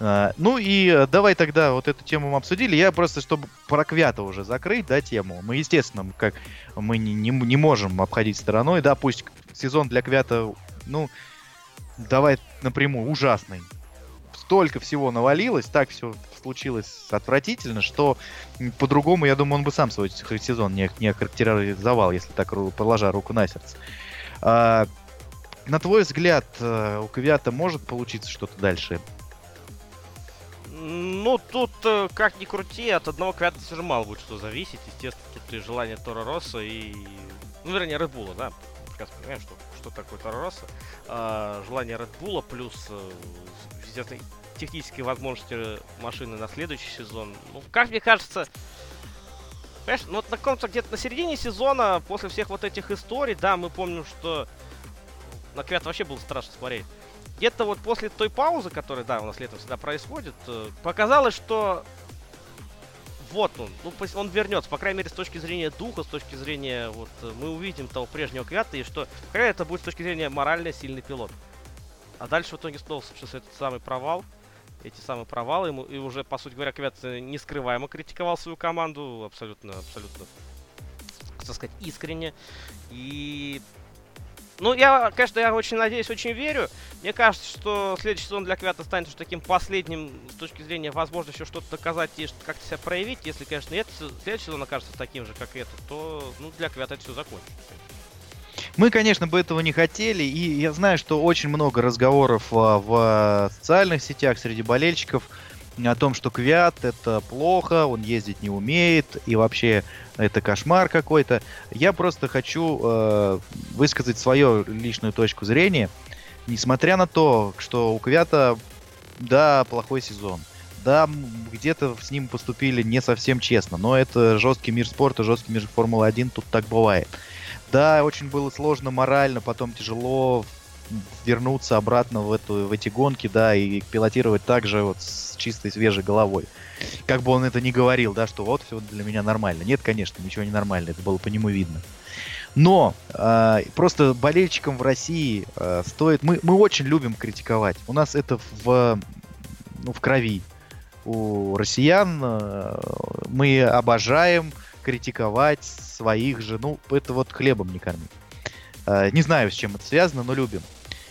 А, ну и э, давай тогда вот эту тему мы обсудили. Я просто, чтобы про Квята уже закрыть, да, тему. Мы, естественно, как мы не, не, не можем обходить стороной, да, пусть сезон для Квята, ну, давай напрямую, ужасный столько всего навалилось, так все случилось отвратительно, что по-другому, я думаю, он бы сам свой сезон не, не охарактеризовал, если так положа руку на сердце. А, на твой взгляд, э, у Квиата может получиться что-то дальше? Ну, тут, э, как ни крути, от одного Квиата все же мало будет что зависеть. Естественно, тут и желание Тора Росса, и... Ну, вернее, Редбула, да? Прекрасно понимаем, что, что такое Тора Росса. А, желание Редбула плюс, естественно, технические возможности машины на следующий сезон. Ну, как мне кажется, понимаешь, ну вот на каком-то где-то на середине сезона, после всех вот этих историй, да, мы помним, что на Квят вообще было страшно смотреть. Где-то вот после той паузы, которая, да, у нас летом всегда происходит, э, показалось, что вот он, ну, он вернется, по крайней мере, с точки зрения духа, с точки зрения, вот, э, мы увидим того прежнего Квята, и что, какая это будет с точки зрения морально сильный пилот. А дальше в итоге снова случился этот самый провал эти самые провалы. Ему, и уже, по сути говоря, Квят нескрываемо критиковал свою команду. Абсолютно, абсолютно, так сказать, искренне. И ну, я, конечно, я очень надеюсь, очень верю. Мне кажется, что следующий сезон для Квята станет уже таким последним с точки зрения возможности еще что-то доказать и как-то себя проявить. Если, конечно, это, следующий сезон окажется таким же, как этот, то ну, для Квята это все закончится. Мы, конечно, бы этого не хотели, и я знаю, что очень много разговоров а, в социальных сетях среди болельщиков о том, что Квят это плохо, он ездить не умеет, и вообще это кошмар какой-то. Я просто хочу э, высказать свою личную точку зрения. Несмотря на то, что у Квята, да, плохой сезон. Да, где-то с ним поступили не совсем честно, но это жесткий мир спорта, жесткий мир Формулы-1, тут так бывает. Да, очень было сложно морально, потом тяжело вернуться обратно в, эту, в эти гонки, да, и пилотировать также вот с чистой свежей головой. Как бы он это ни говорил, да, что вот все для меня нормально. Нет, конечно, ничего не нормально, это было по нему видно. Но э, просто болельщикам в России э, стоит... Мы, мы очень любим критиковать. У нас это в, ну, в крови. У россиян э, мы обожаем критиковать своих же. Ну, это вот хлебом не кормить. Э, не знаю, с чем это связано, но любим.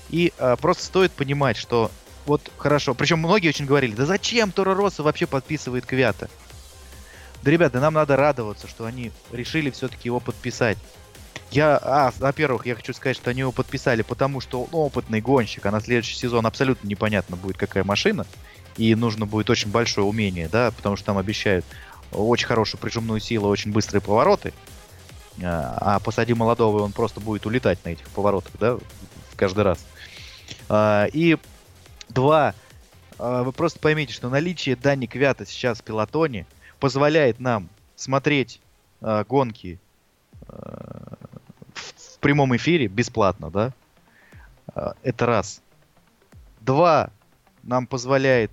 И э, просто стоит понимать, что вот хорошо. Причем многие очень говорили, да зачем Торо Росса вообще подписывает Квята? Да, ребята, нам надо радоваться, что они решили все-таки его подписать. Я, а, во-первых, я хочу сказать, что они его подписали, потому что он опытный гонщик, а на следующий сезон абсолютно непонятно будет, какая машина. И нужно будет очень большое умение, да, потому что там обещают очень хорошую прижимную силу, очень быстрые повороты. А, а посади молодого, он просто будет улетать на этих поворотах, да, каждый раз. А, и Два, вы просто поймите, что наличие Дани Квята сейчас в пилотоне позволяет нам смотреть гонки в прямом эфире бесплатно, да? Это раз. Два, нам позволяет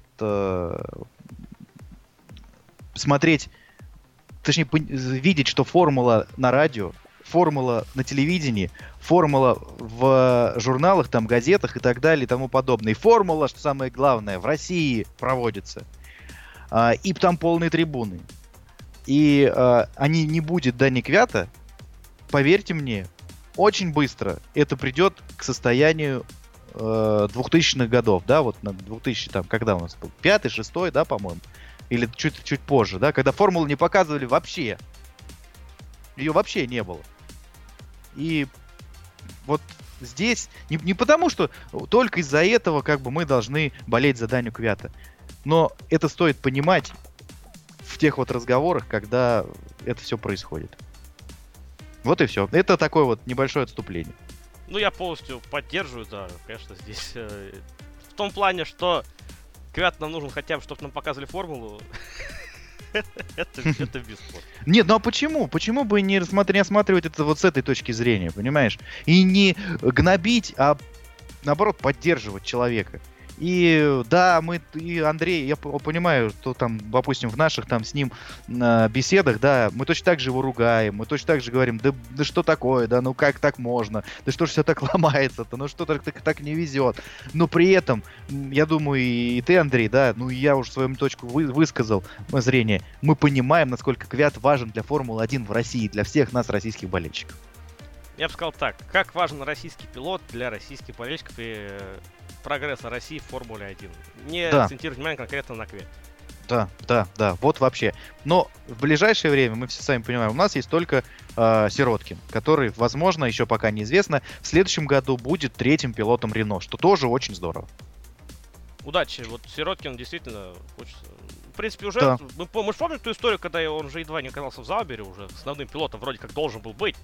смотреть, точнее, видеть, что формула на радио, формула на телевидении, формула в журналах, там, газетах и так далее и тому подобное. И формула, что самое главное, в России проводится. А, и там полные трибуны. И а, они не будет Дани Квята, поверьте мне, очень быстро это придет к состоянию э, 2000-х годов, да, вот на 2000, там, когда у нас был, пятый, шестой, да, по-моему, или чуть-чуть позже, да, когда формулу не показывали вообще. Ее вообще не было. И вот здесь не, не потому, что только из-за этого как бы мы должны болеть за Даню Квята. Но это стоит понимать в тех вот разговорах, когда это все происходит. Вот и все. Это такое вот небольшое отступление. Ну, я полностью поддерживаю, да, конечно, здесь. Э, в том плане, что Квят нам нужен хотя бы, чтобы нам показывали формулу. это, это бесспорно. Нет, ну а почему? Почему бы не, рассматр... не осматривать это вот с этой точки зрения, понимаешь? И не гнобить, а наоборот поддерживать человека. И да, мы, и Андрей, я понимаю, что там, допустим, в наших там с ним э, беседах, да, мы точно так же его ругаем, мы точно так же говорим, да, да что такое, да, ну как так можно, да что ж все так ломается-то, ну что так, так, так не везет. Но при этом, я думаю, и ты, Андрей, да, ну я уже свою точку вы, высказал, зрение, мы понимаем, насколько Квят важен для Формулы-1 в России, для всех нас, российских болельщиков. Я бы сказал так, как важен российский пилот для российских болельщиков и э, прогресса России в Формуле 1. Не да. акцентировать внимание конкретно на Квет. Да, да, да, вот вообще. Но в ближайшее время, мы все сами понимаем, у нас есть только э, Сироткин, который, возможно, еще пока неизвестно, в следующем году будет третьим пилотом Рено, что тоже очень здорово. Удачи. Вот Сироткин действительно хочется... В принципе, уже... Да. Мы, мы же помним ту историю, когда он уже едва не оказался в Заубере, уже основным пилотом вроде как должен был быть.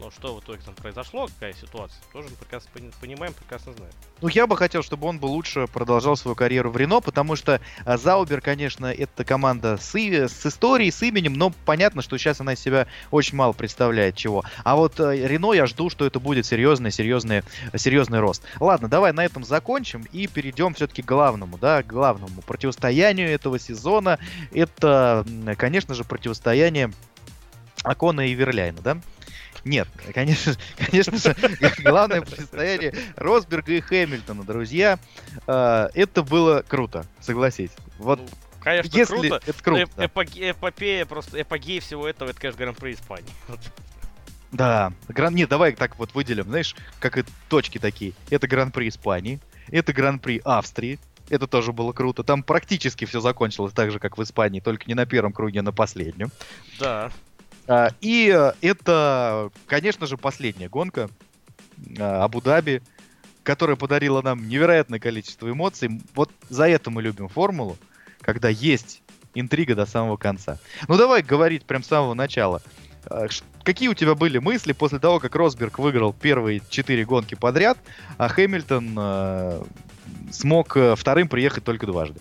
Но что в итоге там произошло, какая ситуация, тоже мы прекрасно понимаем, прекрасно знаем. Ну, я бы хотел, чтобы он бы лучше продолжал свою карьеру в Рено, потому что а, Заубер, конечно, это команда с, с историей, с именем, но понятно, что сейчас она из себя очень мало представляет чего. А вот э, Рено я жду, что это будет серьезный, серьезный, серьезный рост. Ладно, давай на этом закончим и перейдем все-таки к главному, да, к главному противостоянию этого сезона. Это, конечно же, противостояние Акона и Верляйна, да? Нет, конечно, конечно же, главное противостояние Росберга и Хэмилтона, друзья. Э, это было круто, согласись. Вот ну, конечно, Если круто. Это круто. Эп- эпоге- эпопея, просто эпогей всего этого, это, конечно, Гран-при Испании. Да, гран... нет, давай так вот выделим, знаешь, как и точки такие. Это Гран-при Испании, это Гран-при Австрии, это тоже было круто. Там практически все закончилось так же, как в Испании, только не на первом круге, а на последнем. Да. А, и э, это, конечно же, последняя гонка а, Абу-Даби, которая подарила нам невероятное количество эмоций. Вот за это мы любим формулу, когда есть интрига до самого конца. Ну давай говорить прям с самого начала. А, какие у тебя были мысли после того, как Росберг выиграл первые четыре гонки подряд, а Хэмилтон э, смог э, вторым приехать только дважды?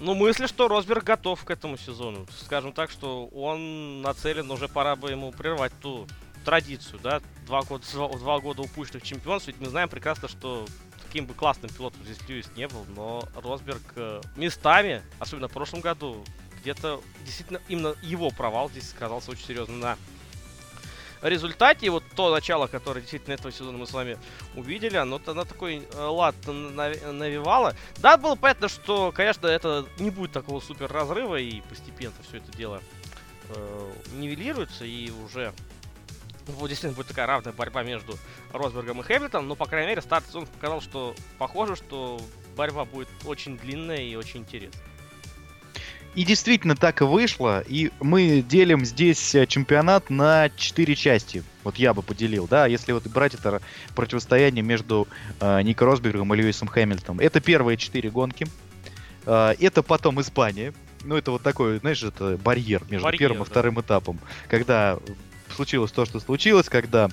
Ну, мысли, что Росберг готов к этому сезону. Скажем так, что он нацелен, уже пора бы ему прервать ту традицию, да, два года, два года упущенных чемпионств, ведь мы знаем прекрасно, что каким бы классным пилотом здесь Льюис не был, но Росберг э, местами, особенно в прошлом году, где-то действительно именно его провал здесь сказался очень серьезно на результате. вот то начало, которое действительно этого сезона мы с вами увидели, оно, оно такой э, лад навевало. Да, было понятно, что, конечно, это не будет такого супер разрыва, и постепенно все это дело э, нивелируется, и уже вот действительно будет такая равная борьба между Росбергом и Хэмилтоном, но, по крайней мере, старт сезона показал, что похоже, что борьба будет очень длинная и очень интересная. И действительно так и вышло. И мы делим здесь э, чемпионат на четыре части. Вот я бы поделил, да, если вот брать это противостояние между э, Нико Росбергом и Льюисом Хэмилтоном. Это первые четыре гонки. Э, это потом Испания. Ну, это вот такой, знаешь, это барьер между барьер, первым и да. вторым этапом. Когда случилось то, что случилось, когда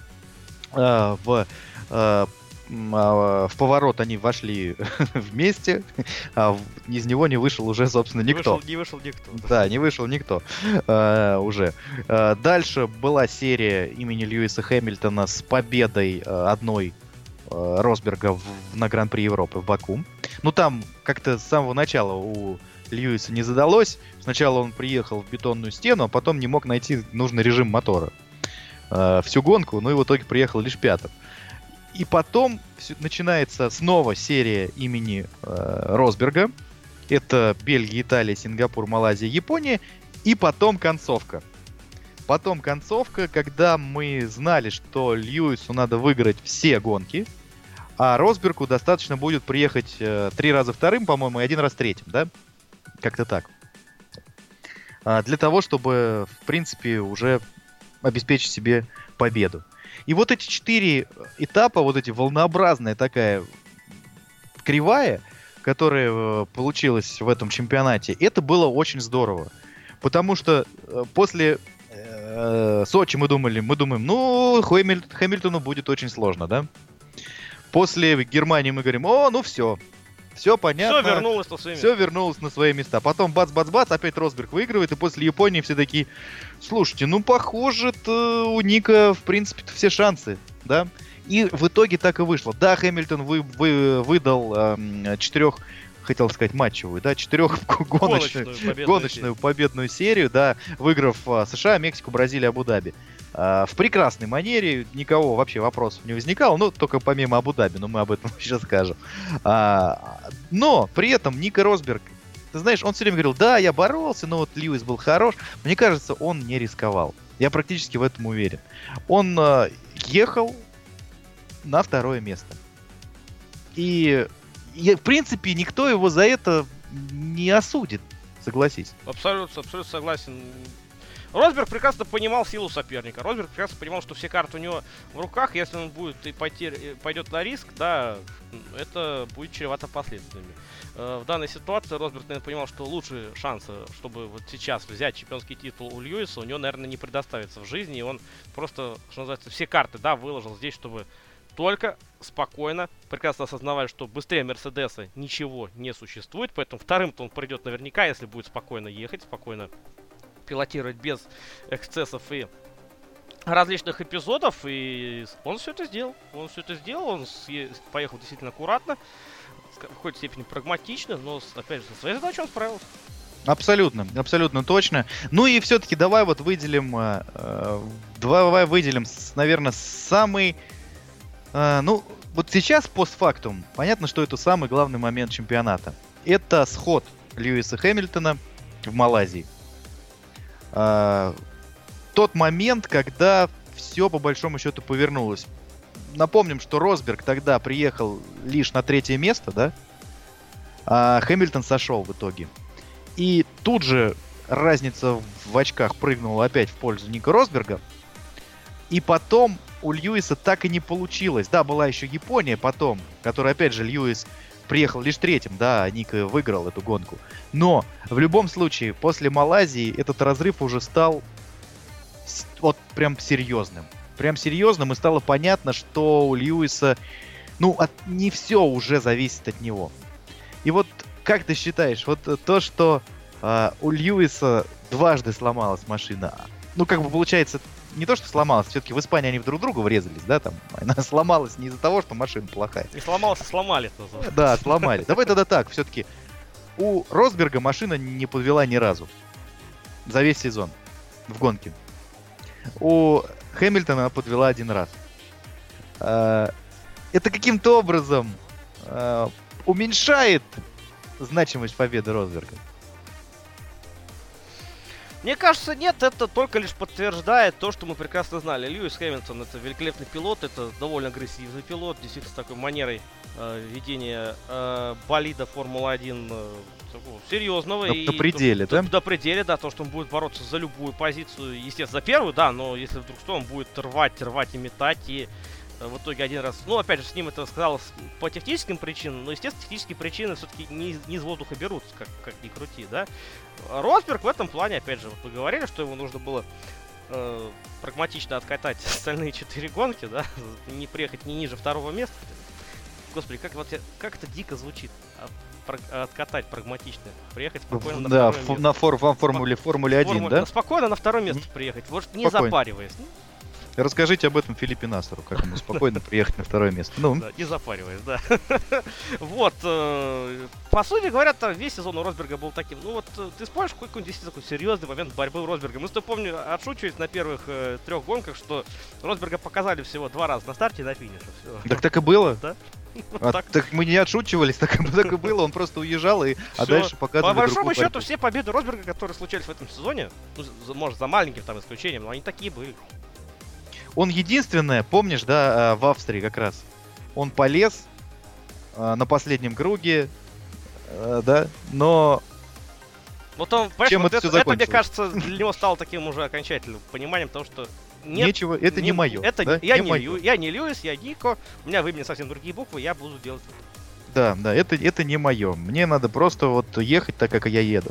э, в э, в поворот они вошли вместе, а из него не вышел уже, собственно, никто. Вышел, не вышел никто. Да, не вышел никто а, уже. А, дальше была серия имени Льюиса Хэмилтона с победой а, одной а, Росберга в, на Гран-при Европы в Баку. Ну там как-то с самого начала у Льюиса не задалось. Сначала он приехал в бетонную стену, а потом не мог найти нужный режим мотора. Э, всю гонку, ну и в итоге приехал лишь пятым. И потом начинается снова серия имени э, Росберга. Это Бельгия, Италия, Сингапур, Малайзия, Япония. И потом концовка. Потом концовка, когда мы знали, что Льюису надо выиграть все гонки, а Росбергу достаточно будет приехать э, три раза вторым, по-моему, и один раз третьим, да? Как-то так. А, для того, чтобы, в принципе, уже обеспечить себе победу. И вот эти четыре этапа, вот эти волнообразная такая кривая, которая э, получилась в этом чемпионате, это было очень здорово. Потому что э, после э, Сочи мы думали, мы думаем, ну, Хэмиль, Хэмилтону будет очень сложно, да? После Германии мы говорим, о, ну все, все понятно. Все вернулось на свои места. Все вернулось на свои места. Потом бац-бац-бац, опять Росберг выигрывает, и после Японии все такие, слушайте, ну похоже, у Ника, в принципе, все шансы, да? И в итоге так и вышло. Да, Хэмилтон вы, вы, выдал э, четырех хотел сказать матчевую, да, четырехгоночную гоночную, гоночную победную серию, да, выиграв а, США, Мексику, Бразилию, Абу-Даби. А, в прекрасной манере, никого вообще вопросов не возникало, ну, только помимо Абу-Даби, но мы об этом сейчас скажем. А, но при этом Ника Росберг, ты знаешь, он все время говорил, да, я боролся, но вот Льюис был хорош. Мне кажется, он не рисковал. Я практически в этом уверен. Он э, ехал на второе место. И и, в принципе, никто его за это не осудит, согласись. Абсолютно, абсолютно согласен. Росберг прекрасно понимал силу соперника. Росберг прекрасно понимал, что все карты у него в руках. Если он будет и потер... пойдет на риск, да, это будет чревато последствиями. Э, в данной ситуации Росберг, наверное, понимал, что лучшие шансы, чтобы вот сейчас взять чемпионский титул у Льюиса, у него, наверное, не предоставится в жизни. И он просто, что называется, все карты, да, выложил здесь, чтобы только спокойно, прекрасно осознавая, что быстрее Мерседеса ничего не существует, поэтому вторым-то он придет наверняка, если будет спокойно ехать, спокойно пилотировать без эксцессов и различных эпизодов, и он все это сделал. Он все это сделал, он поехал действительно аккуратно, в какой-то степени прагматично, но, опять же, со своей задачей он справился. Абсолютно, абсолютно точно. Ну и все-таки давай вот выделим, э, э давай выделим, наверное, самый а, ну, вот сейчас, постфактум, понятно, что это самый главный момент чемпионата. Это сход Льюиса Хэмилтона в Малайзии. А, тот момент, когда все по большому счету повернулось. Напомним, что Росберг тогда приехал лишь на третье место, да? А Хэмилтон сошел в итоге. И тут же разница в очках прыгнула опять в пользу Ника Росберга. И потом у Льюиса так и не получилось. Да, была еще Япония потом, которая, опять же, Льюис приехал лишь третьим, да, Ник выиграл эту гонку. Но в любом случае, после Малайзии этот разрыв уже стал вот прям серьезным. Прям серьезным, и стало понятно, что у Льюиса, ну, от, не все уже зависит от него. И вот как ты считаешь, вот то, что э, у Льюиса дважды сломалась машина, ну, как бы получается, не то, что сломалась, все-таки в Испании они друг друга врезались, да, там. Она сломалась не из-за того, что машина плохая. Не сломалась, сломали. -то. Да, сломали. Давай тогда так, все-таки. У Росберга машина не подвела ни разу. За весь сезон. В гонке. У Хэмилтона она подвела один раз. А, это каким-то образом а, уменьшает значимость победы Росберга. Мне кажется, нет, это только лишь подтверждает то, что мы прекрасно знали. Льюис Хэмилтон это великолепный пилот, это довольно агрессивный пилот, действительно с такой манерой э, ведения э, болида Формула-1 э, серьезного. До, и, до пределе, до, да? До, до пределе, да, то, что он будет бороться за любую позицию, естественно, за первую, да, но если вдруг что, он будет рвать, рвать и метать, и в итоге один раз. Ну, опять же, с ним это сказалось по техническим причинам, но, естественно, технические причины все-таки не, не из воздуха берутся, как, как ни крути, да. Росберг в этом плане, опять же, вот мы говорили, что ему нужно было э, прагматично откатать остальные четыре гонки, да, не приехать ни ниже второго места. господи, как вот как это дико звучит. А, откатать прагматично. Приехать спокойно на Да, второе фу- место. на фор- формуле, формуле 1, Форму- да? Спокойно на второе место приехать. Вот не Спокойно. запариваясь. Ну, Расскажите об этом Филиппе Насару, как ему спокойно приехать на второе место. Ну, Да, не запариваясь, да. вот, э, по сути говоря, там весь сезон у Росберга был таким. Ну вот, э, ты вспомнишь какой-нибудь действительно такой серьезный момент борьбы у Росберга? Мы с тобой, помню, отшучивались на первых э, трех гонках, что Росберга показали всего два раза на старте и на финише. Всё. так так и было. Да? А, Так. так мы не отшучивались, так, так и было. Он просто уезжал, и, а дальше По показывали большому другую счету, все победы Росберга, которые случались в этом сезоне, ну, может, за маленьким там исключением, но они такие были. Он единственное, помнишь, да, а, в Австрии как раз, он полез а, на последнем круге, а, да, но он, понимаешь, Чем вот это это, всё это, мне кажется, для него стало таким уже окончательным пониманием того, что нет, нечего, это не, мое. Это да? я, не не. Лью- я не Льюис, я Нико, у меня вымени совсем другие буквы, я буду делать. Да, да, это, это не мое. Мне надо просто вот ехать так, как я еду.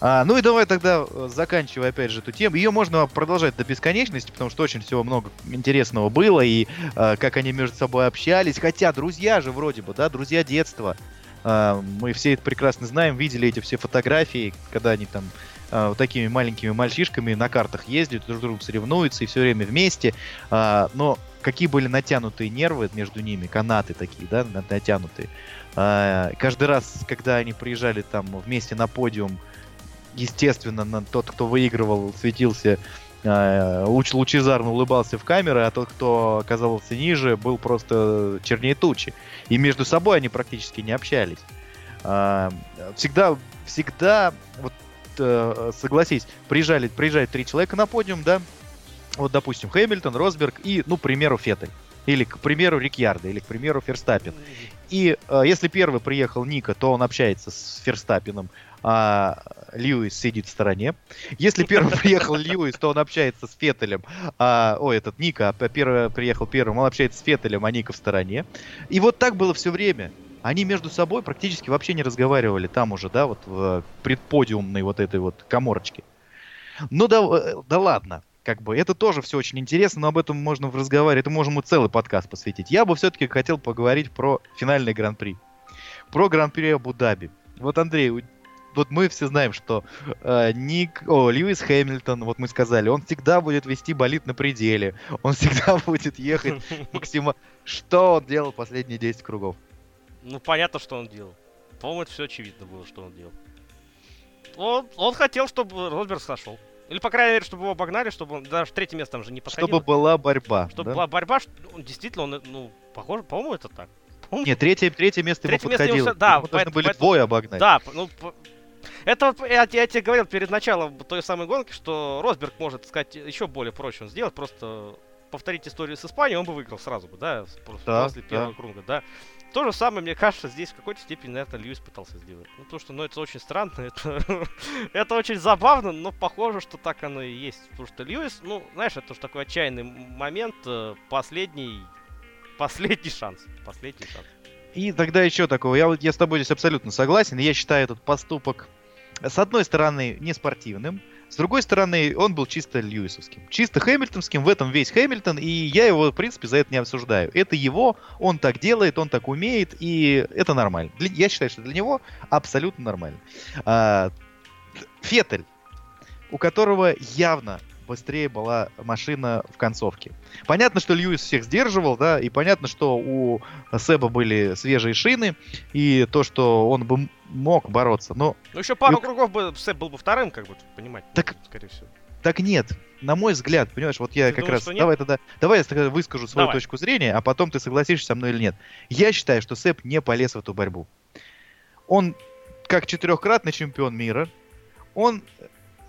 А, ну и давай тогда, э, заканчивая опять же эту тему. Ее можно продолжать до бесконечности, потому что очень всего много интересного было, и э, как они между собой общались. Хотя друзья же вроде бы, да, друзья детства. А, мы все это прекрасно знаем, видели эти все фотографии, когда они там а, вот такими маленькими мальчишками на картах ездят, друг с другом соревнуются и все время вместе. А, но какие были натянутые нервы между ними, канаты такие, да, на- натянутые. А, каждый раз, когда они приезжали там вместе на подиум, естественно, тот, кто выигрывал, светился а, луч, лучезарно улыбался в камеры, а тот, кто оказался ниже, был просто чернее тучи. И между собой они практически не общались. А, всегда, всегда, вот э, согласись, приезжали, приезжают три человека на подиум, да, вот, допустим, Хэмилтон, Росберг и, ну, к примеру, Феттель. Или, к примеру, Рикьярдо, или, к примеру, Ферстаппин. И э, если первый приехал Ника, то он общается с Ферстаппином, а Льюис сидит в стороне. Если первый приехал Льюис, то он общается с Феттелем. А, ой, этот Ника, а первый приехал первым, он общается с Феттелем, а Ника в стороне. И вот так было все время. Они между собой практически вообще не разговаривали там уже, да, вот в предподиумной вот этой вот коморочке. Ну да, э, да ладно. Как бы это тоже все очень интересно, но об этом можно разговаривать, это можем и целый подкаст посвятить. Я бы все-таки хотел поговорить про финальный гран-при. Про гран-при Абу-Даби. Вот, Андрей, вот мы все знаем, что э, Ник, о, Льюис Хэмилтон, вот мы сказали, он всегда будет вести болит на пределе, он всегда будет ехать максимально... Что он делал последние 10 кругов? Ну, понятно, что он делал. По-моему, это все очевидно было, что он делал. Он, он хотел, чтобы Росберг сошел. Или, по крайней мере, чтобы его обогнали, чтобы он даже в третье место там же не подходил. Чтобы была борьба. Чтобы да? была борьба, что он действительно, он, ну, похоже, по-моему, это так. Нет, третье, третье место ему Третье место ему подходило. всё- да, Ему должны поэтому- были поэтому- двое обогнать. Да, ну, это я, я тебе говорил перед началом той самой гонки, что Росберг может, так сказать, еще более проще он сделать, просто повторить историю с Испанией, он бы выиграл сразу бы, да, просто Да, после да. первого круга, да. То же самое, мне кажется, здесь в какой-то степени, наверное, Льюис пытался сделать. Ну, потому что, ну, это очень странно, это, это очень забавно, но похоже, что так оно и есть. Потому что Льюис, ну, знаешь, это же такой отчаянный момент, э, последний, последний шанс, последний шанс. И тогда еще такого. Я, вот- я с тобой здесь абсолютно согласен. Я считаю этот поступок, с одной стороны, не спортивным, с другой стороны, он был чисто Льюисовским. Чисто Хэмилтонским, в этом весь Хэмилтон, и я его, в принципе, за это не осуждаю. Это его, он так делает, он так умеет, и это нормально. Для- я считаю, что для него абсолютно нормально. А, Феттель, у которого явно быстрее была машина в концовке. Понятно, что Льюис всех сдерживал, да, и понятно, что у Себа были свежие шины, и то, что он бы мог бороться. Но Ну, еще пару Ну, кругов бы Сэп был бы вторым, как бы, понимать, Так- скорее всего. так нет. На мой взгляд, понимаешь, вот я Ты как думаешь, раз... Давай тогда... Давай я тогда выскажу свою Давай. точку зрения, а потом ты согласишься со мной или нет. Я считаю, что Сэп не полез в эту борьбу. Он, как четырехкратный чемпион мира, он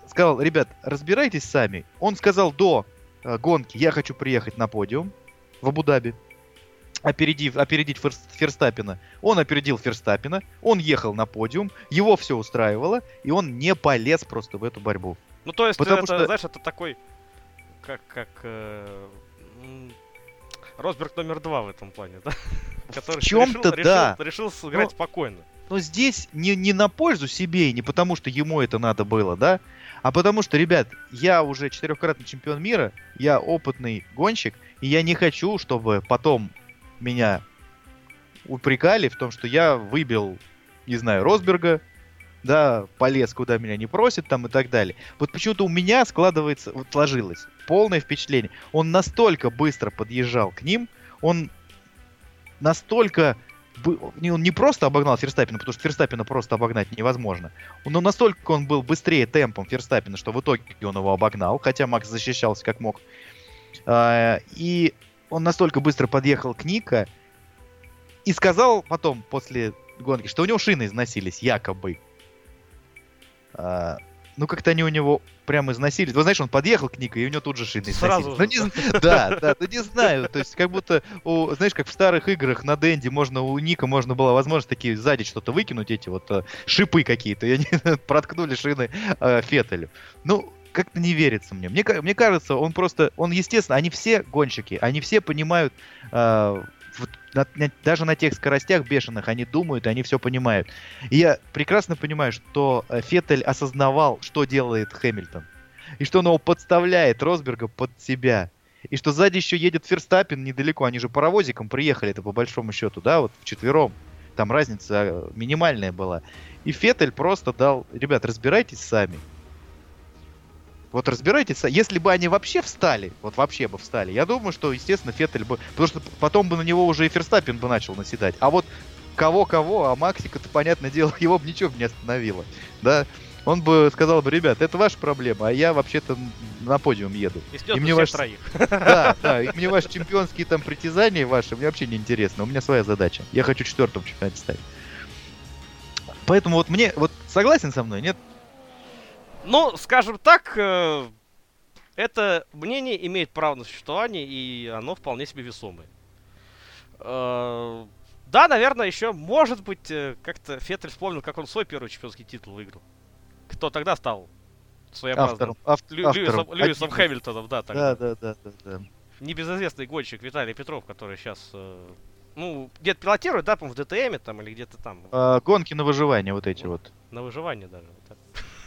сказал, ребят, разбирайтесь сами. Он сказал до э, гонки, я хочу приехать на подиум в Абу-Даби, опередив, опередить Ферс- Ферстаппина. Он опередил Ферстаппина, он ехал на подиум, его все устраивало, и он не полез просто в эту борьбу. Ну, то есть, Потому это, что- знаешь, это такой, как, как, э, Росберг номер два в этом плане, да? Который чём-то решил, да. Решил, решил сыграть Но- спокойно. Но здесь не, не на пользу себе, и не потому что ему это надо было, да, а потому что, ребят, я уже четырехкратный чемпион мира, я опытный гонщик, и я не хочу, чтобы потом меня упрекали в том, что я выбил, не знаю, Росберга, да, полез, куда меня не просят, там и так далее. Вот почему-то у меня складывается, вот сложилось полное впечатление. Он настолько быстро подъезжал к ним, он настолько он не просто обогнал Ферстаппина, потому что Ферстаппина просто обогнать невозможно. Но настолько он был быстрее темпом Ферстаппина, что в итоге он его обогнал, хотя Макс защищался как мог. А, и он настолько быстро подъехал к Ника и сказал потом, после гонки, что у него шины износились, якобы. А, ну, как-то они у него прямо износились. Вы знаешь, он подъехал к Нику, и у него тут же шины Сразу износились. Ну, не, да, да, ну не знаю. То есть, как будто, у, знаешь, как в старых играх на Дэнди можно, у Ника можно было возможность такие сзади что-то выкинуть, эти вот э, шипы какие-то, и они проткнули шины э, Феттелю. Ну, как-то не верится мне. мне. Мне кажется, он просто, он, естественно, они все гонщики, они все понимают э, вот на, на, даже на тех скоростях бешеных они думают, они все понимают. И я прекрасно понимаю, что э, Феттель осознавал, что делает Хэмилтон. И что он его подставляет Росберга под себя. И что сзади еще едет Ферстаппин недалеко. Они же паровозиком приехали это по большому счету, да, вот вчетвером. Там разница э, минимальная была. И Феттель просто дал, ребят, разбирайтесь сами. Вот разбирайтесь, если бы они вообще встали, вот вообще бы встали, я думаю, что, естественно, Феттель бы... Потому что потом бы на него уже и Ферстаппин бы начал наседать. А вот кого-кого, а Максика-то, понятное дело, его бы ничего бы не остановило. Да? Он бы сказал бы, ребят, это ваша проблема, а я вообще-то на подиум еду. И, и мне ваш... троих. Да, да, и мне ваши чемпионские там притязания ваши, мне вообще не интересно. У меня своя задача. Я хочу четвертым чемпионате стать. Поэтому вот мне, вот согласен со мной, нет? Ну, скажем так, э, это мнение имеет право на существование, и оно вполне себе весомое. Э, да, наверное, еще, может быть, э, как-то Феттель вспомнил, как он свой первый чемпионский титул выиграл. Кто тогда стал своеобразным? Автором, Лю- Льюисом, Льюисом Хэмилтоном, да, тогда. Да, да, да, да, да. Небезызвестный гонщик Виталий Петров, который сейчас ну, где-то пилотирует, да, по в ДТМе там или где-то там. А, гонки на выживание вот эти вот. На выживание даже. Вот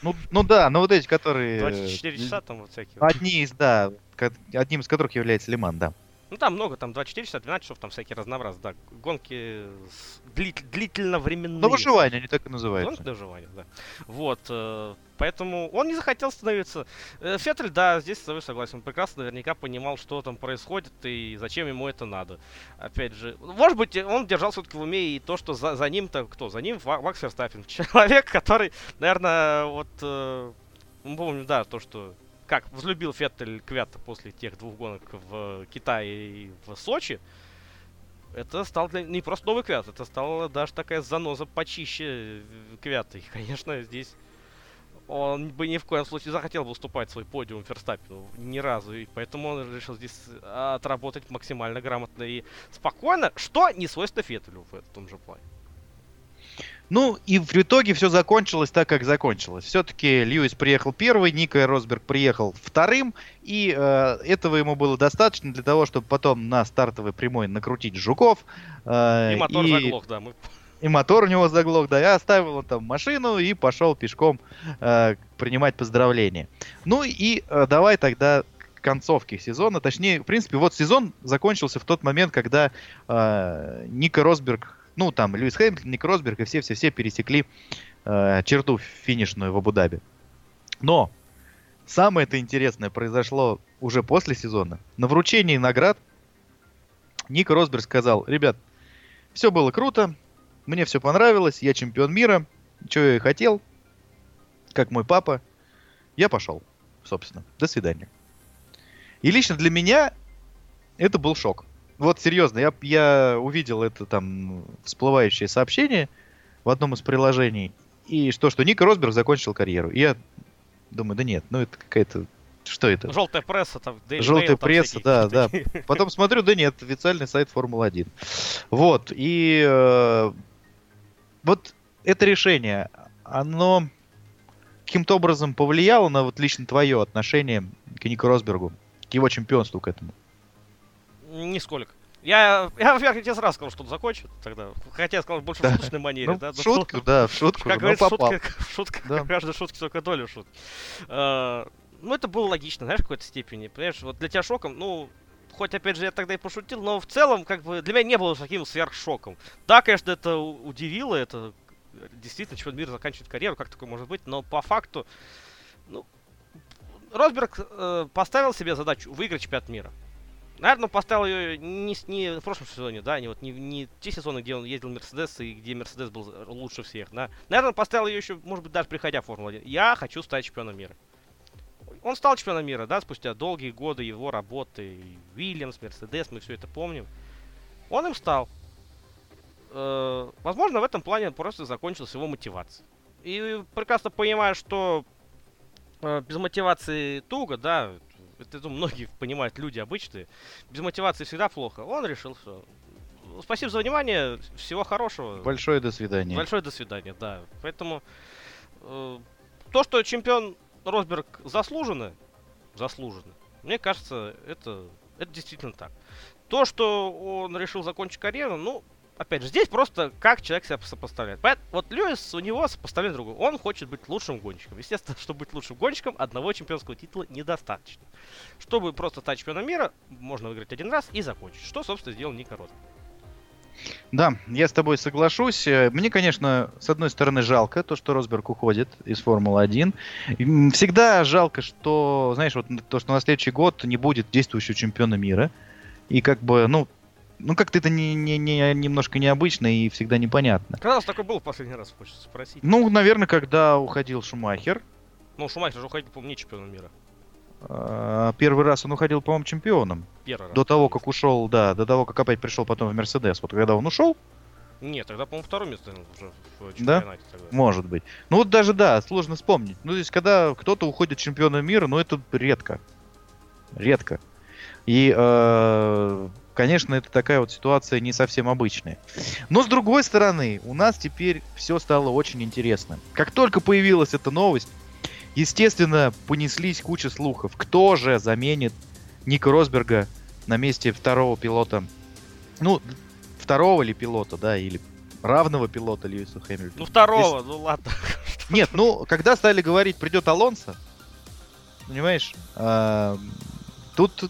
ну, ну да, но вот эти, которые... 24 часа там вот всякие. Одни из, да, одним из которых является Лиман, да. Ну там много, там 24 часа, 12 часов, там всякие разнообразные, да. Гонки длит, длительно временные. Ну выживание, они так и называются. Гонки на выживание, да. Вот, э, поэтому он не захотел становиться. Э, Феттель, да, здесь с тобой согласен. Он прекрасно наверняка понимал, что там происходит и зачем ему это надо. Опять же, может быть, он держал все-таки в уме и то, что за, за ним-то кто? За ним Макс Верстаппин. Человек, который, наверное, вот... Э, мы да, то, что как взлюбил Феттель Квята после тех двух гонок в Китае и в Сочи, это стал для... не просто новый Квят, это стала даже такая заноза почище Квята. И, конечно, здесь он бы ни в коем случае захотел бы уступать свой подиум Ферстаппину ни разу. И поэтому он решил здесь отработать максимально грамотно и спокойно, что не свойственно Феттелю в этом же плане. Ну, и в итоге все закончилось так, как закончилось. Все-таки Льюис приехал первый, Ника Росберг приехал вторым, и э, этого ему было достаточно для того, чтобы потом на стартовой прямой накрутить Жуков. Э, и мотор и... заглох, да. Мы... И мотор у него заглох, да. Я оставил он там машину и пошел пешком э, принимать поздравления. Ну и э, давай тогда к концовке сезона. Точнее, в принципе, вот сезон закончился в тот момент, когда э, Ника Росберг ну, там, Льюис Хэмилтон, Ник Росберг и все-все-все пересекли э, черту финишную в Абу-Даби. Но самое это интересное произошло уже после сезона. На вручении наград Ник Росберг сказал, ребят, все было круто, мне все понравилось, я чемпион мира, что я и хотел, как мой папа, я пошел, собственно. До свидания. И лично для меня это был шок вот серьезно, я, я увидел это там всплывающее сообщение в одном из приложений, и что, что Ник Росберг закончил карьеру. И я думаю, да нет, ну это какая-то... Что это? Желтая пресса там. Желтая пресса, да, да. Потом смотрю, да нет, официальный сайт Формулы-1. Вот, и э, вот это решение, оно каким-то образом повлияло на вот лично твое отношение к Нику Росбергу, к его чемпионству к этому? Нисколько. Я, я, во-первых, я тебе сразу сказал, что он закончит тогда. Хотя я сказал больше да. в шуточной манере, ну, да? В шутку, да, в шутку. Как говорится, шутка, шутка да. каждой шутки только долю шутки. Uh, ну, это было логично, знаешь, в какой-то степени. Понимаешь, вот для тебя шоком, ну, хоть опять же я тогда и пошутил, но в целом, как бы, для меня не было таким сверхшоком. Да, конечно, это удивило, это действительно чемпион мира заканчивает карьеру, как такое может быть, но по факту, ну, Росберг э, поставил себе задачу выиграть чемпионат мира. Наверное, поставил ее не, не в прошлом сезоне, да, не вот не, не те сезоны, где он ездил Мерседес и где Мерседес был лучше всех, да. Наверное, поставил ее еще, может быть, даже приходя в Формулу-1. Я хочу стать чемпионом мира. Он стал чемпионом мира, да, спустя долгие годы его работы. Вильямс, Мерседес, мы все это помним. Он им стал. Э, возможно, в этом плане просто закончилась его мотивация. И прекрасно понимаю, что э, без мотивации туго, да, это, это многие понимают люди обычные, без мотивации всегда плохо. Он решил все. Спасибо за внимание, всего хорошего. Большое до свидания. Большое до свидания, да. Поэтому э, то, что чемпион Росберг заслуженно, заслуженно, мне кажется, это, это действительно так. То, что он решил закончить карьеру, ну, опять же, здесь просто как человек себя сопоставляет. Вот Льюис, у него сопоставление другое. Он хочет быть лучшим гонщиком. Естественно, чтобы быть лучшим гонщиком, одного чемпионского титула недостаточно. Чтобы просто стать чемпионом мира, можно выиграть один раз и закончить. Что, собственно, сделал Ника Росберг. Да, я с тобой соглашусь. Э, мне, конечно, с одной стороны жалко то, что Росберг уходит из Формулы-1. Всегда жалко, что, знаешь, вот то, что на следующий год не будет действующего чемпиона мира. И как бы, ну, ну как-то это не, не, не, немножко необычно и всегда непонятно. Когда у нас такой был в последний раз, хочется спросить? Ну, наверное, когда уходил Шумахер. Ну, Шумахер же уходил, по-моему, не чемпионом мира. А, первый раз он уходил, по-моему, чемпионом. Первый раз. До того, как ушел, да, до того, как опять пришел потом в Мерседес. Вот когда он ушел, нет, тогда, по-моему, второе место уже в чемпионате. Да? Тогда. Может быть. Ну вот даже, да, сложно вспомнить. Ну, то есть, когда кто-то уходит чемпионом мира, ну, это редко. Редко. И, э, конечно, это такая вот ситуация не совсем обычная. Но, с другой стороны, у нас теперь все стало очень интересно. Как только появилась эта новость, Естественно, понеслись куча слухов. Кто же заменит Ника Росберга на месте второго пилота? Ну, второго ли пилота, да, или равного пилота Льюису Хэмилтону. Ну, второго, Здесь... ну ладно. Нет, ну, когда стали говорить, придет Алонсо, понимаешь, а, тут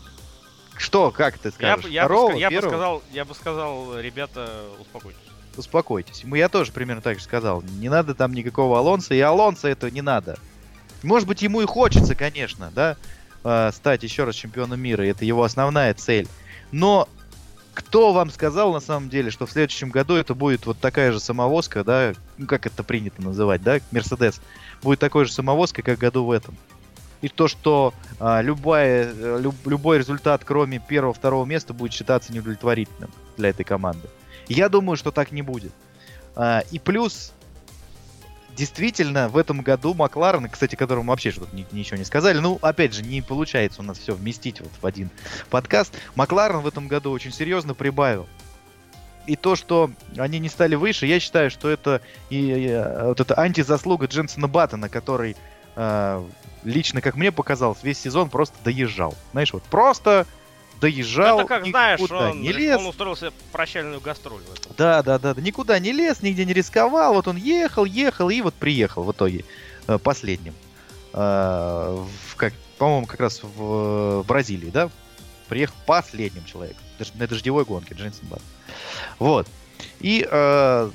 что, как ты скажешь? Я, я, второго, бы, я, бы сказал, я бы сказал, ребята, успокойтесь. Успокойтесь. Я тоже примерно так же сказал. Не надо там никакого Алонса, и Алонса это не надо. Может быть, ему и хочется, конечно, да, а, стать еще раз чемпионом мира. Это его основная цель. Но кто вам сказал на самом деле, что в следующем году это будет вот такая же самовозка, да, ну как это принято называть, да, Мерседес, будет такой же самовозкой, как году в этом. И то, что а, любая, люб, любой результат, кроме первого-второго места, будет считаться неудовлетворительным для этой команды. Я думаю, что так не будет. А, и плюс действительно, в этом году Макларен, кстати, которому вообще что-то ни, ничего не сказали, ну, опять же, не получается у нас все вместить вот в один подкаст. Макларен в этом году очень серьезно прибавил. И то, что они не стали выше, я считаю, что это и, и вот эта антизаслуга Дженсона Баттона, который э, лично, как мне показалось, весь сезон просто доезжал. Знаешь, вот просто доезжал, Это как, знаешь, он, не лез. он устроился прощальную гастроль в этом. Да, да, да, никуда не лез, нигде не рисковал. Вот он ехал, ехал и вот приехал в итоге э, последним. Э, в, как, по-моему, как раз в, в Бразилии, да? Приехал последним человеком. На дождевой гонке, Дженсен Бат. Вот. И э,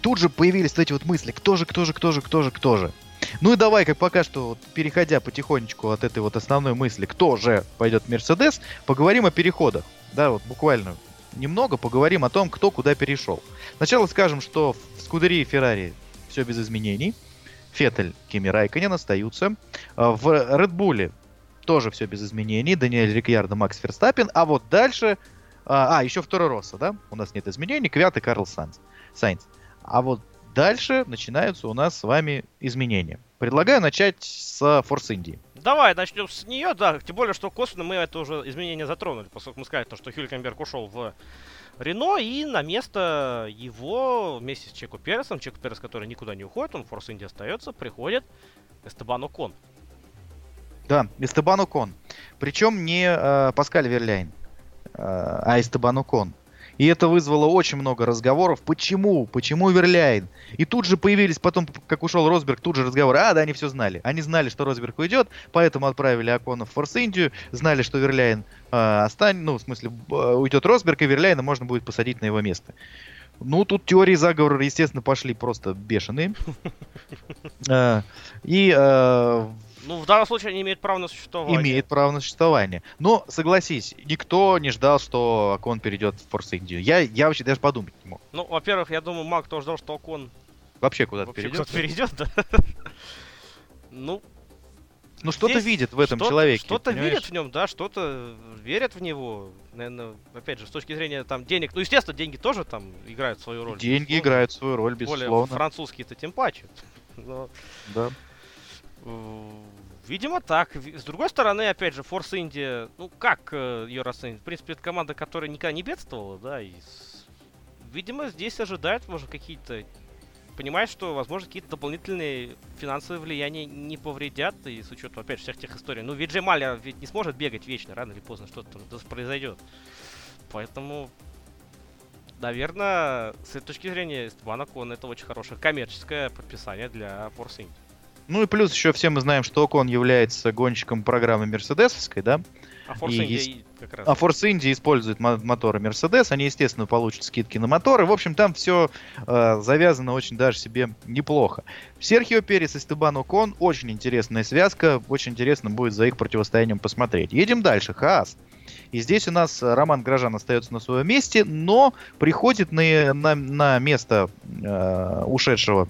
тут же появились эти вот мысли, кто же, кто же, кто же, кто же, кто же. Ну и давай, как пока что, вот, переходя потихонечку от этой вот основной мысли, кто же пойдет в Мерседес, поговорим о переходах. Да, вот буквально немного поговорим о том, кто куда перешел. Сначала скажем, что в Скудерии Феррари все без изменений. Феттель, Кими Райконен остаются. А, в Редбуле тоже все без изменений. Даниэль Рикьярдо, Макс Ферстаппин. А вот дальше... А, а еще второй Росса, да? У нас нет изменений. Квят и Карл Сайнц. Сайнц. А вот Дальше начинаются у нас с вами изменения. Предлагаю начать с Force Indy. Давай, начнем с нее, да. Тем более, что косвенно мы это уже изменение затронули, поскольку мы сказали, то, что Хюлькенберг ушел в Рено, и на место его вместе с Чеку Пересом, Чеку Перес, который никуда не уходит, он в Force Indy остается, приходит Эстебан Окон. Да, Эстебан Окон. Причем не э, Паскаль Верляйн, э, а Эстебан Окон. И это вызвало очень много разговоров. Почему? Почему Верляйн? И тут же появились потом, как ушел Росберг, тут же разговоры. А, да, они все знали. Они знали, что Росберг уйдет, поэтому отправили Акона в Форс Индию. Знали, что Верляйн э, останется, ну, в смысле, э, уйдет Росберг, и Верляйна можно будет посадить на его место. Ну, тут теории заговора, естественно, пошли просто бешеные. Э, и э, ну, в данном случае они имеют право на существование. Имеет право на существование. Но, согласись, никто не ждал, что Акон перейдет в Форс Индию. Я, я вообще даже подумать не мог. Ну, во-первых, я думаю, мало кто ждал, что Акон вообще куда-то перейдет. Куда перейдет, да. ну, ну что-то видят в этом что человеке. Что-то видят в нем, да, что-то верят в него. Наверное, опять же, с точки зрения там денег. Ну, естественно, деньги тоже там играют свою роль. Деньги безусловно. играют свою роль, безусловно. Более французские-то тем паче. Но... Да. Видимо, так. С другой стороны, опять же, Форс Индия, ну как э, ее расценить? В принципе, это команда, которая никогда не бедствовала, да, и видимо, здесь ожидают, может, какие-то понимает, что, возможно, какие-то дополнительные финансовые влияния не повредят, и с учетом, опять же, всех тех историй. Ну, ведь Джемаля ведь не сможет бегать вечно, рано или поздно что-то произойдет. Поэтому, наверное, с этой точки зрения, Степан Кон это очень хорошее коммерческое подписание для Force India. Ну и плюс еще все мы знаем, что Окон является гонщиком программы Мерседесовской, да? А Force India и, как раз. А Force India использует моторы Mercedes, они, естественно, получат скидки на моторы. В общем, там все э, завязано очень даже себе неплохо. Серхио Перес и Стебан Окон, очень интересная связка, очень интересно будет за их противостоянием посмотреть. Едем дальше, Хаас. И здесь у нас Роман Грожан остается на своем месте, но приходит на, на, на место э, ушедшего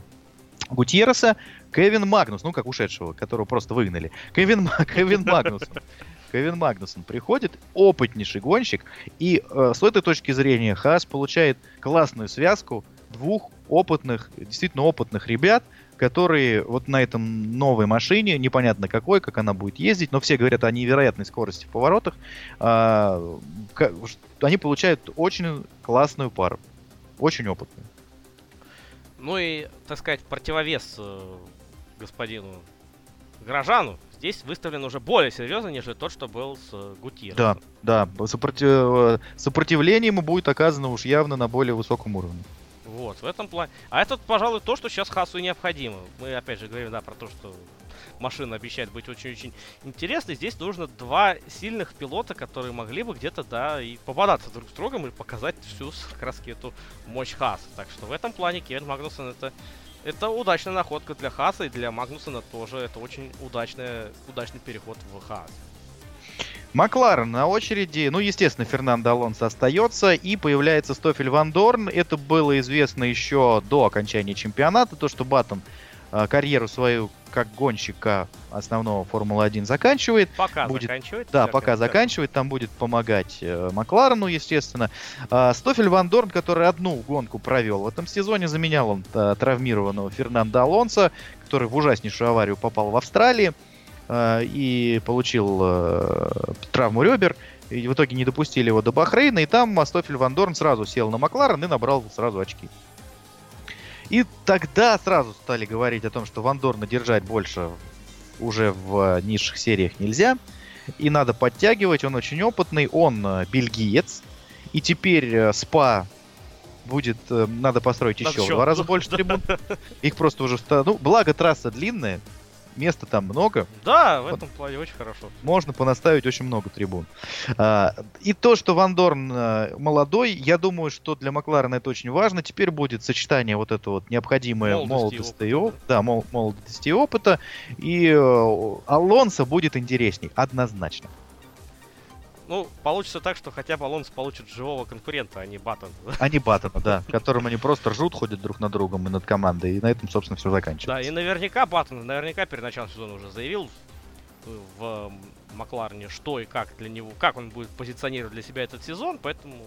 Гутьереса Кевин Магнус, ну как ушедшего, которого просто выгнали. Кевин, Кевин Магнус. Кевин Магнусон приходит, опытнейший гонщик, и э, с этой точки зрения Хас получает классную связку двух опытных, действительно опытных ребят, которые вот на этом новой машине, непонятно какой, как она будет ездить, но все говорят о невероятной скорости в поворотах, э, они получают очень классную пару, очень опытную. Ну и, так сказать, противовес э, господину Грожану здесь выставлен уже более серьезно, нежели тот, что был с э, Гутьерресом. Да, да. Сопротив... Э, сопротивление ему будет оказано уж явно на более высоком уровне. Вот, в этом плане. А это, пожалуй, то, что сейчас Хасу необходимо. Мы опять же говорим, да, про то, что машина обещает быть очень-очень интересной. Здесь нужно два сильных пилота, которые могли бы где-то, да, и попадаться друг с другом и показать всю как раз эту мощь Хаса. Так что в этом плане Кевин Магнусон это это удачная находка для Хаса и для Магнусона тоже. Это очень удачный, удачный переход в Хас. Макларен на очереди. Ну, естественно, Фернандо Алонсо остается. И появляется Стофель Ван Дорн. Это было известно еще до окончания чемпионата. То, что Баттон карьеру свою как гонщика основного Формулы-1 заканчивает. Пока будет, заканчивает. Да, пока так. заканчивает. Там будет помогать э, Макларену, естественно. А, Стофель Ван Дорн, который одну гонку провел в этом сезоне, заменял он а, травмированного Фернандо Алонса, который в ужаснейшую аварию попал в Австралии а, и получил а, травму ребер. И в итоге не допустили его до Бахрейна, и там Стофель Ван Дорн сразу сел на Макларен и набрал сразу очки. И тогда сразу стали говорить о том, что Вандорна держать больше уже в низших сериях нельзя. И надо подтягивать, он очень опытный, он э, бельгиец. И теперь э, СПА будет, э, надо построить еще в два раза больше трибун. Их просто уже... Ну, благо трасса длинная, места там много. Да, в этом плане очень хорошо. Можно понаставить очень много трибун. А, и то, что Ван Дорн а, молодой, я думаю, что для Макларена это очень важно. Теперь будет сочетание вот этого вот необходимое молодости, и опыта. Да, мол, молодости и опыта. И э, Алонсо будет интересней, однозначно. Ну, получится так, что хотя бы Алонс получит живого конкурента, а не Баттона. А не Баттона, да. Которым они просто ржут, ходят друг на другом и над командой. И на этом, собственно, все заканчивается. Да, и наверняка Баттон, наверняка перед началом сезона уже заявил в Макларне, что и как для него, как он будет позиционировать для себя этот сезон, поэтому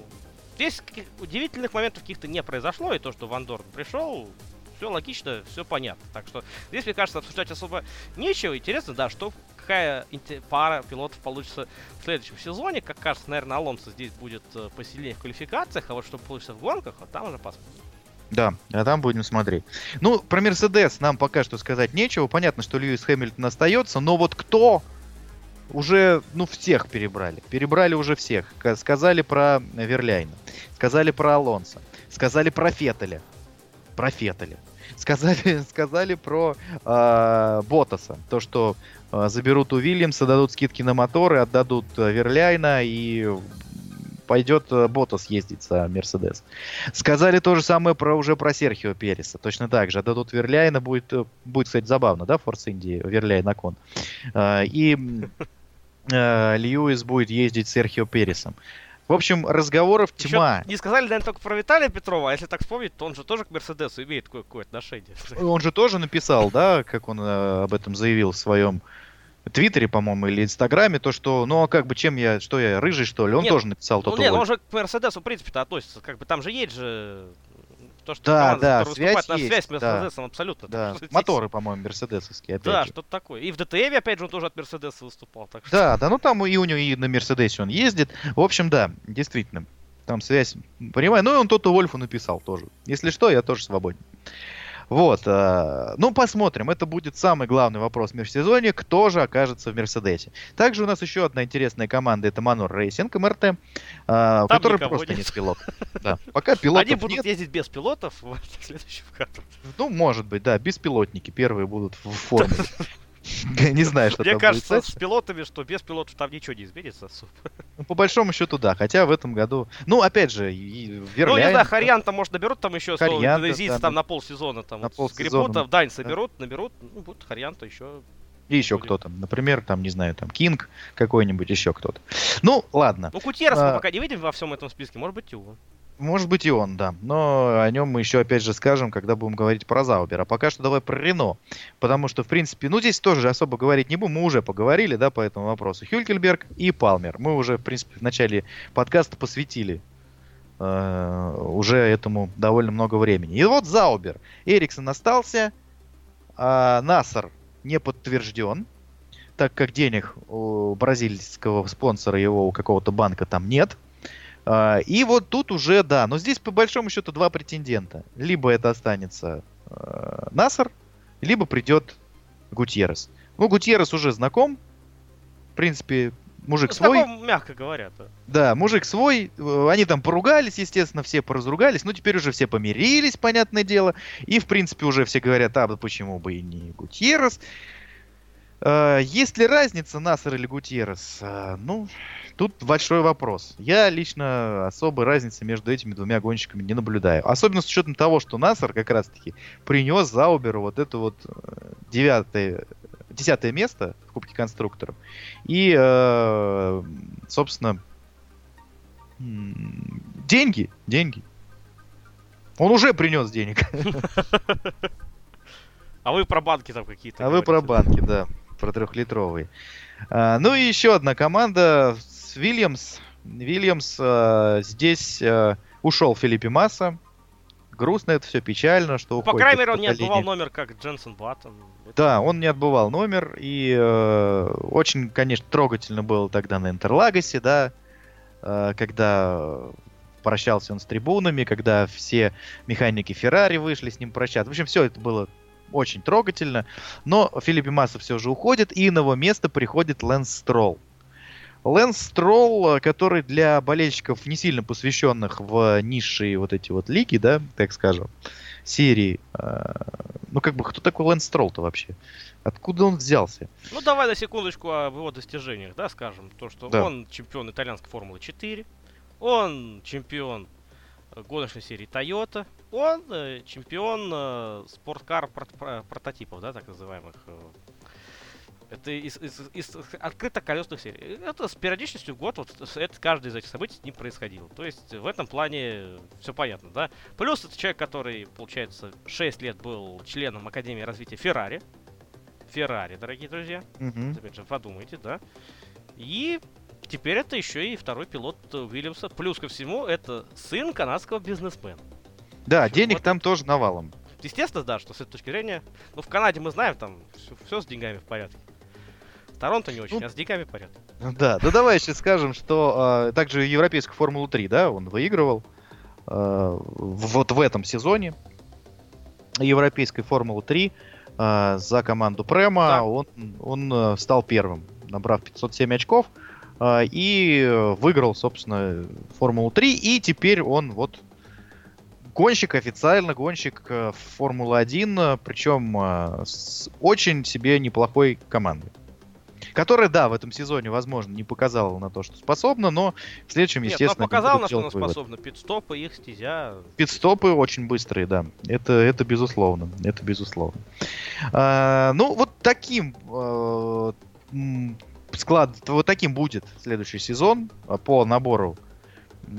здесь удивительных моментов каких-то не произошло, и то, что Ван Дорн пришел, все логично, все понятно. Так что здесь, мне кажется, обсуждать особо нечего. Интересно, да, что какая пара пилотов получится в следующем сезоне. Как кажется, наверное, Алонсо здесь будет э, посильнее в квалификациях, а вот что получится в гонках, вот там уже посмотрим. Да, а там будем смотреть. Ну, про Мерседес нам пока что сказать нечего. Понятно, что Льюис Хэмилтон остается, но вот кто уже, ну, всех перебрали. Перебрали уже всех. Сказали про Верляйна, сказали про Алонса, сказали про Феттеля. Про Феттеля. Сказали, сказали про э, Ботаса. То, что заберут у Вильямса, дадут скидки на моторы, отдадут э, Верляйна и пойдет э, Ботас ездить за Мерседес. Сказали то же самое про, уже про Серхио Переса. Точно так же. Отдадут Верляйна. Будет, э, будет, кстати, забавно, да, Форс Индии, Верляй на кон. Э, и Льюис будет ездить с Серхио Пересом. В общем, разговоров тьма. Еще не сказали, наверное, только про Виталия Петрова, а если так вспомнить, то он же тоже к Мерседесу имеет какое-то отношение. Он же тоже написал, да, как он э, об этом заявил в своем Твиттере, по-моему, или Инстаграме, то, что, ну, а как бы, чем я, что я, рыжий, что ли? Он нет, тоже написал ну, нет, он же к Мерседесу, в принципе-то, относится, как бы, там же есть же то, что да, да, связь есть, на связь с Мерседесом, да, абсолютно. Да. Моторы, по-моему, мерседесовские, опять Да, что-то такое. И в ДТМ, опять же, он тоже от Мерседеса выступал. Так что... Да, да, ну там и у него и на Мерседесе он ездит. В общем, да, действительно, там связь, понимаю. Ну и он Тото Вольфу написал тоже. Если что, я тоже свободен. Вот. Э, ну, посмотрим. Это будет самый главный вопрос в межсезонье. Кто же окажется в Мерседесе? Также у нас еще одна интересная команда. Это Манор Рейсинг, МРТ, э, у которой просто нет, нет пилот. Да. Пока пилотов Они будут нет. ездить без пилотов в следующем году. Ну, может быть, да. Беспилотники первые будут в форме. Не знаю, что Мне там кажется, будет. с пилотами, что без пилотов там ничего не изменится особо. Ну, по большому счету, да. Хотя в этом году... Ну, опять же, Верляйн... Ну, не знаю, Харьян-то, может, наберут там еще Харьян там на полсезона. Там, на Гриппота Дань соберут, наберут. Ну, будет Харьян-то еще и еще кто-то. Например, там, не знаю, там, Кинг какой-нибудь, еще кто-то. Ну, ладно. Ну, Кутьерос а... мы пока не видим во всем этом списке. Может быть, и он. Может быть и он, да. Но о нем мы еще опять же скажем, когда будем говорить про Заубер. А пока что давай про Рено. Потому что, в принципе, ну здесь тоже особо говорить не будем. Мы уже поговорили, да, по этому вопросу. Хюлькельберг и Палмер. Мы уже, в принципе, в начале подкаста посвятили э, уже этому довольно много времени. И вот Заубер. Эриксон остался, а Нассер не подтвержден, так как денег у бразильского спонсора его у какого-то банка там нет. А, и вот тут уже, да, но здесь по большому счету два претендента. Либо это останется э, Насар, либо придет Гутьеррес. Ну, Гутьеррес уже знаком. В принципе, мужик ну, свой. Знаком, мягко говоря. -то. Да, мужик свой. Э, они там поругались, естественно, все поразругались. Но теперь уже все помирились, понятное дело. И, в принципе, уже все говорят, а почему бы и не Гутьеррес. Э, есть ли разница Насар или Гутьеррес? Э, ну, Тут большой вопрос. Я лично особой разницы между этими двумя гонщиками не наблюдаю. Особенно с учетом того, что Насар как раз-таки принес Зауберу вот это вот э, девятое, десятое место в Кубке конструкторов. И, собственно, деньги, деньги. Он уже принес денег. А вы про банки там какие-то. А вы про банки, да, про трехлитровые. А, ну и еще одна команда Вильямс. Вильямс э, здесь э, ушел Филиппе Масса. Грустно это все, печально, что ну, По крайней мере, он не отбывал номер, как Дженсен Баттон. Да, он не отбывал номер, и э, очень, конечно, трогательно было тогда на Интерлагосе, да, э, когда прощался он с трибунами, когда все механики Феррари вышли с ним прощаться. В общем, все это было очень трогательно. Но Филиппе Масса все же уходит, и на его место приходит Лэнс Стролл. Лэнс Стролл, э, который для болельщиков, не сильно посвященных в низшие вот эти вот лиги, да, так скажем, серии, э, ну как бы кто такой Лэнс Стролл-то вообще? Откуда он взялся? Ну давай на секундочку о его достижениях, да, скажем. То, что да. он чемпион итальянской Формулы 4, он чемпион гоночной серии Toyota, он э, чемпион э, спорткар прототипов, да, так называемых. Э, это из, из, из открыто колесных серий. Это с периодичностью в год, вот это каждое из этих событий не происходило. То есть в этом плане все понятно, да. Плюс это человек, который, получается, 6 лет был членом Академии развития Феррари. Феррари, дорогие друзья. Mm-hmm. Опять же, подумайте, да. И теперь это еще и второй пилот Уильямса. Плюс ко всему, это сын канадского бизнесмена. Да, Еще денег вот. там тоже навалом. Естественно, да, что с этой точки зрения. Ну, в Канаде мы знаем, там все, все с деньгами в порядке. Торонто не очень, ну, а с деньгами порядок. Да, ну давай сейчас скажем, что э, также Европейскую Формулу 3, да, он выигрывал э, вот в этом сезоне. Европейской Формулы 3 э, за команду Према, да. он, он э, стал первым набрав 507 очков, э, и выиграл, собственно, Формулу-3, и теперь он вот гонщик, официально гонщик э, Формулы-1, причем э, с очень себе неплохой командой. Которая, да, в этом сезоне, возможно, не показала на то, что способна, но в следующем, Нет, естественно, но показала, на что она способна. Пидстопы, их стезя. Пидстопы очень быстрые, да. Это, это безусловно. Это безусловно. А, ну, вот таким а, склад, вот таким будет следующий сезон а, по набору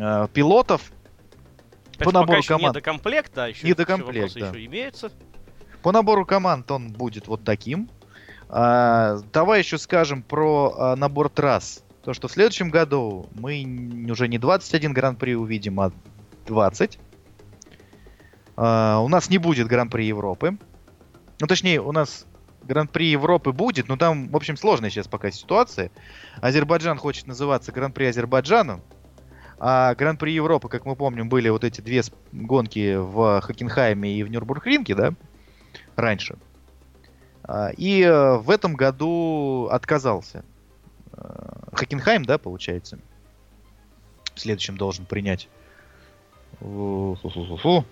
а, пилотов. По набору команд. Не до комплекта, а еще, не до комплекта, да. еще имеются. По набору команд он будет вот таким. А, давай еще скажем про а, набор трасс. То, что в следующем году мы уже не 21 гран-при увидим, а 20. А, у нас не будет гран-при Европы. Ну, точнее, у нас Гран-при Европы будет, но там, в общем, сложная сейчас пока ситуация. Азербайджан хочет называться Гран-при Азербайджаном, а Гран-при Европы, как мы помним, были вот эти две гонки в Хокенхайме и в Нюрбургринге, да, раньше. А, и э, в этом году отказался. Э, Хокенхайм, да, получается? В следующем должен принять. Фу-фу-фу.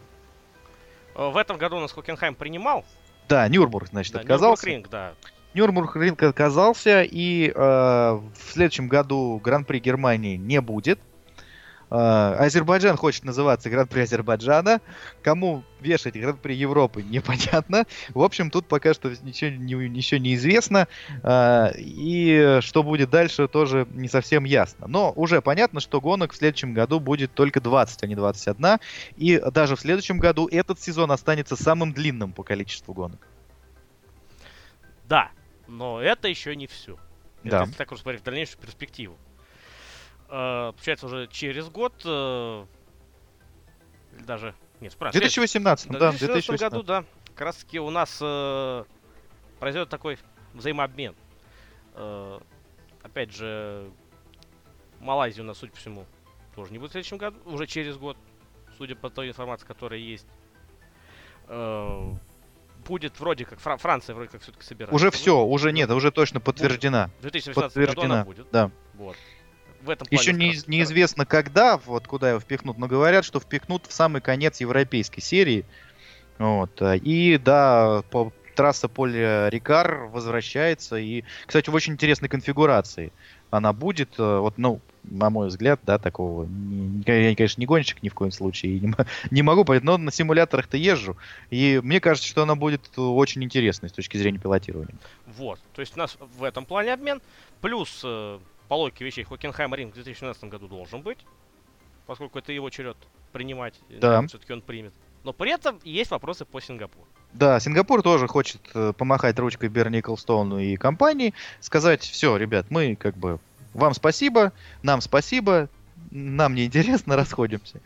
Э, в этом году у нас Хокенхайм принимал. Да, Нюрбург, значит, да, отказался. Нюрбург да. Нюрбург отказался, и э, в следующем году Гран-при Германии не будет. Uh, Азербайджан хочет называться Гран-при Азербайджана. Кому вешать Гран-при Европы, непонятно. В общем, тут пока что ничего, не, ничего не известно. Uh, и что будет дальше, тоже не совсем ясно. Но уже понятно, что гонок в следующем году будет только 20, а не 21. И даже в следующем году этот сезон останется самым длинным по количеству гонок. Да, но это еще не все. Да. Это, так уж смотреть в дальнейшую перспективу. Э, получается, уже через год, э, даже, нет, В 2018, да, в 2018 году, да, как раз таки у нас э, произойдет такой взаимообмен. Э, опять же, Малайзия у нас, судя по всему, тоже не будет в следующем году, уже через год, судя по той информации, которая есть. Э, будет вроде как Фра- Франция вроде как все-таки собирается. Уже все, уже нет, уже точно подтверждена. В 2018 подтверждена. году она будет. Да. Вот в этом Еще не, неизвестно когда, вот куда его впихнут, но говорят, что впихнут в самый конец европейской серии. Вот. Э, и да, по, трасса Поля Рикар возвращается. И, кстати, в очень интересной конфигурации она будет. Э, вот, ну, на мой взгляд, да, такого. Я, конечно, не гонщик ни в коем случае. Не, не могу понять, но на симуляторах-то езжу. И мне кажется, что она будет очень интересной с точки зрения пилотирования. Вот. То есть у нас в этом плане обмен. Плюс э, по логике вещей Хокенхайм Ринг в 2017 году должен быть, поскольку это его черед принимать, да. все-таки он примет. Но при этом есть вопросы по Сингапуру. Да, Сингапур тоже хочет э, помахать ручкой Берни Николстоуну и компании, сказать, все, ребят, мы как бы вам спасибо, нам спасибо, нам не интересно, расходимся.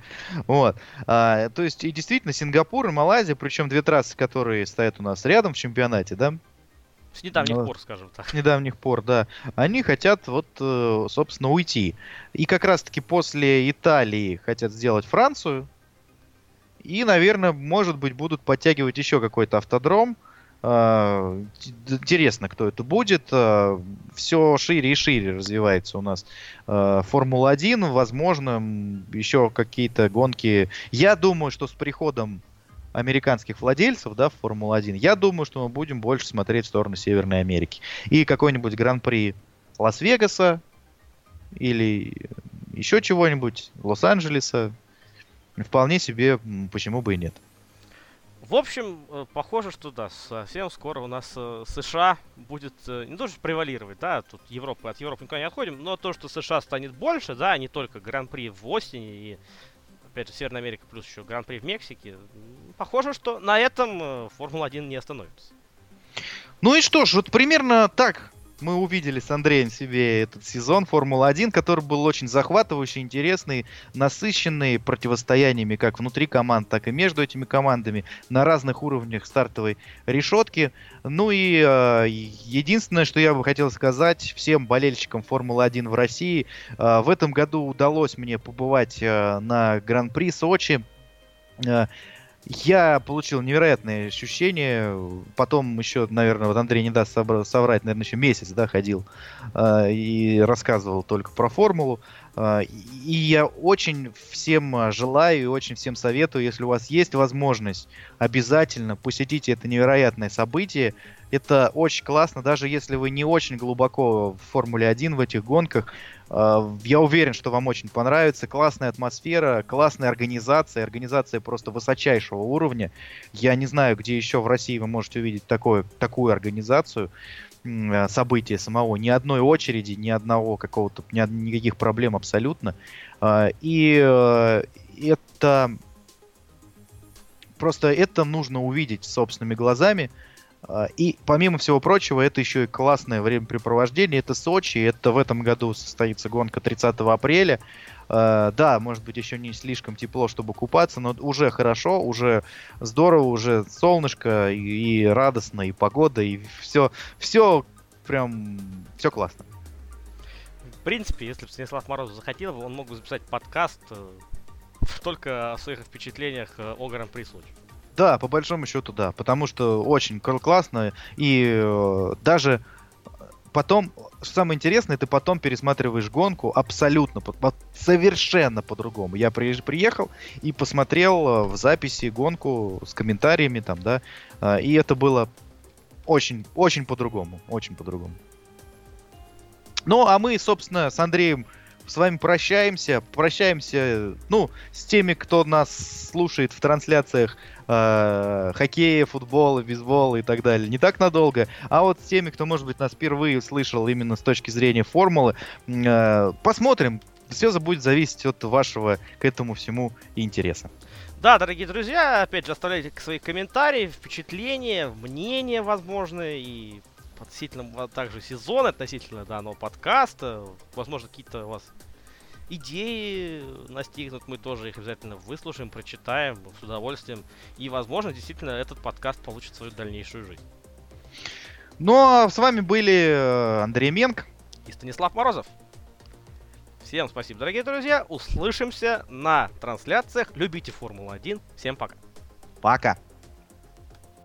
Вот. А, то есть, и действительно, Сингапур и Малайзия, причем две трассы, которые стоят у нас рядом в чемпионате, да, с недавних ну, пор, скажем так. С недавних пор, да. Они хотят вот, э, собственно, уйти. И как раз-таки после Италии хотят сделать Францию. И, наверное, может быть, будут подтягивать еще какой-то автодром. А, интересно, кто это будет. А, Все шире и шире развивается у нас а, Формула-1. Возможно, еще какие-то гонки. Я думаю, что с приходом американских владельцев, да, в Формулу-1, я думаю, что мы будем больше смотреть в сторону Северной Америки. И какой-нибудь Гран-при Лас-Вегаса или еще чего-нибудь, Лос-Анджелеса, вполне себе, почему бы и нет. В общем, э, похоже, что да, совсем скоро у нас э, США будет э, не то, что превалировать, да, тут Европа, от Европы никуда не отходим, но то, что США станет больше, да, не только Гран-при в Остине и опять же, Северная Америка плюс еще Гран-при в Мексике. Похоже, что на этом э, Формула-1 не остановится. Ну и что ж, вот примерно так мы увидели с Андреем себе этот сезон Формулы-1, который был очень захватывающий, интересный, насыщенный противостояниями как внутри команд, так и между этими командами на разных уровнях стартовой решетки. Ну и э, единственное, что я бы хотел сказать всем болельщикам Формулы-1 в России, э, в этом году удалось мне побывать э, на Гран-при Сочи. Э, Я получил невероятные ощущения. Потом еще, наверное, вот Андрей не даст соврать, наверное, еще месяц, да, ходил э, и рассказывал только про формулу. Э, и я очень всем желаю и очень всем советую, если у вас есть возможность, обязательно посетите это невероятное событие. Это очень классно, даже если вы не очень глубоко в Формуле 1 в этих гонках. Э, я уверен, что вам очень понравится. Классная атмосфера, классная организация. Организация просто высочайшего уровня. Я не знаю, где еще в России вы можете увидеть такое, такую организацию э, события самого. Ни одной очереди, ни одного какого-то, ни, никаких проблем абсолютно. Э, и это... Просто это нужно увидеть собственными глазами. А, и помимо всего прочего, это еще и классное времяпрепровождение. Это Сочи, это в этом году состоится гонка 30 апреля. Uh, да, может быть, еще не слишком тепло, чтобы купаться, но уже хорошо, уже здорово, уже солнышко и, и радостно, и погода, и все, все прям, все классно. В принципе, если бы Станислав Морозов захотел, он мог бы записать подкаст э, только о своих впечатлениях э, о Гран-при Сочи. Да, по большому счету, да. Потому что очень классно. И э, даже потом, что самое интересное, ты потом пересматриваешь гонку абсолютно, по, совершенно по-другому. Я при, приехал и посмотрел э, в записи гонку с комментариями там, да, э, и это было очень, очень по-другому, очень по-другому. Ну, а мы, собственно, с Андреем с вами прощаемся. Прощаемся, ну, с теми, кто нас слушает в трансляциях э, хоккея, футбола, бейсбола и так далее. Не так надолго. А вот с теми, кто, может быть, нас впервые слышал именно с точки зрения формулы, э, посмотрим. Все будет зависеть от вашего к этому всему интереса. Да, дорогие друзья, опять же, оставляйте свои комментарии, впечатления, мнения возможные и относительно также сезона, относительно данного подкаста. Возможно, какие-то у вас идеи настигнут, мы тоже их обязательно выслушаем, прочитаем с удовольствием. И, возможно, действительно этот подкаст получит свою дальнейшую жизнь. Ну, а с вами были э, Андрей Менг и Станислав Морозов. Всем спасибо, дорогие друзья. Услышимся на трансляциях. Любите Формулу-1. Всем пока. Пока.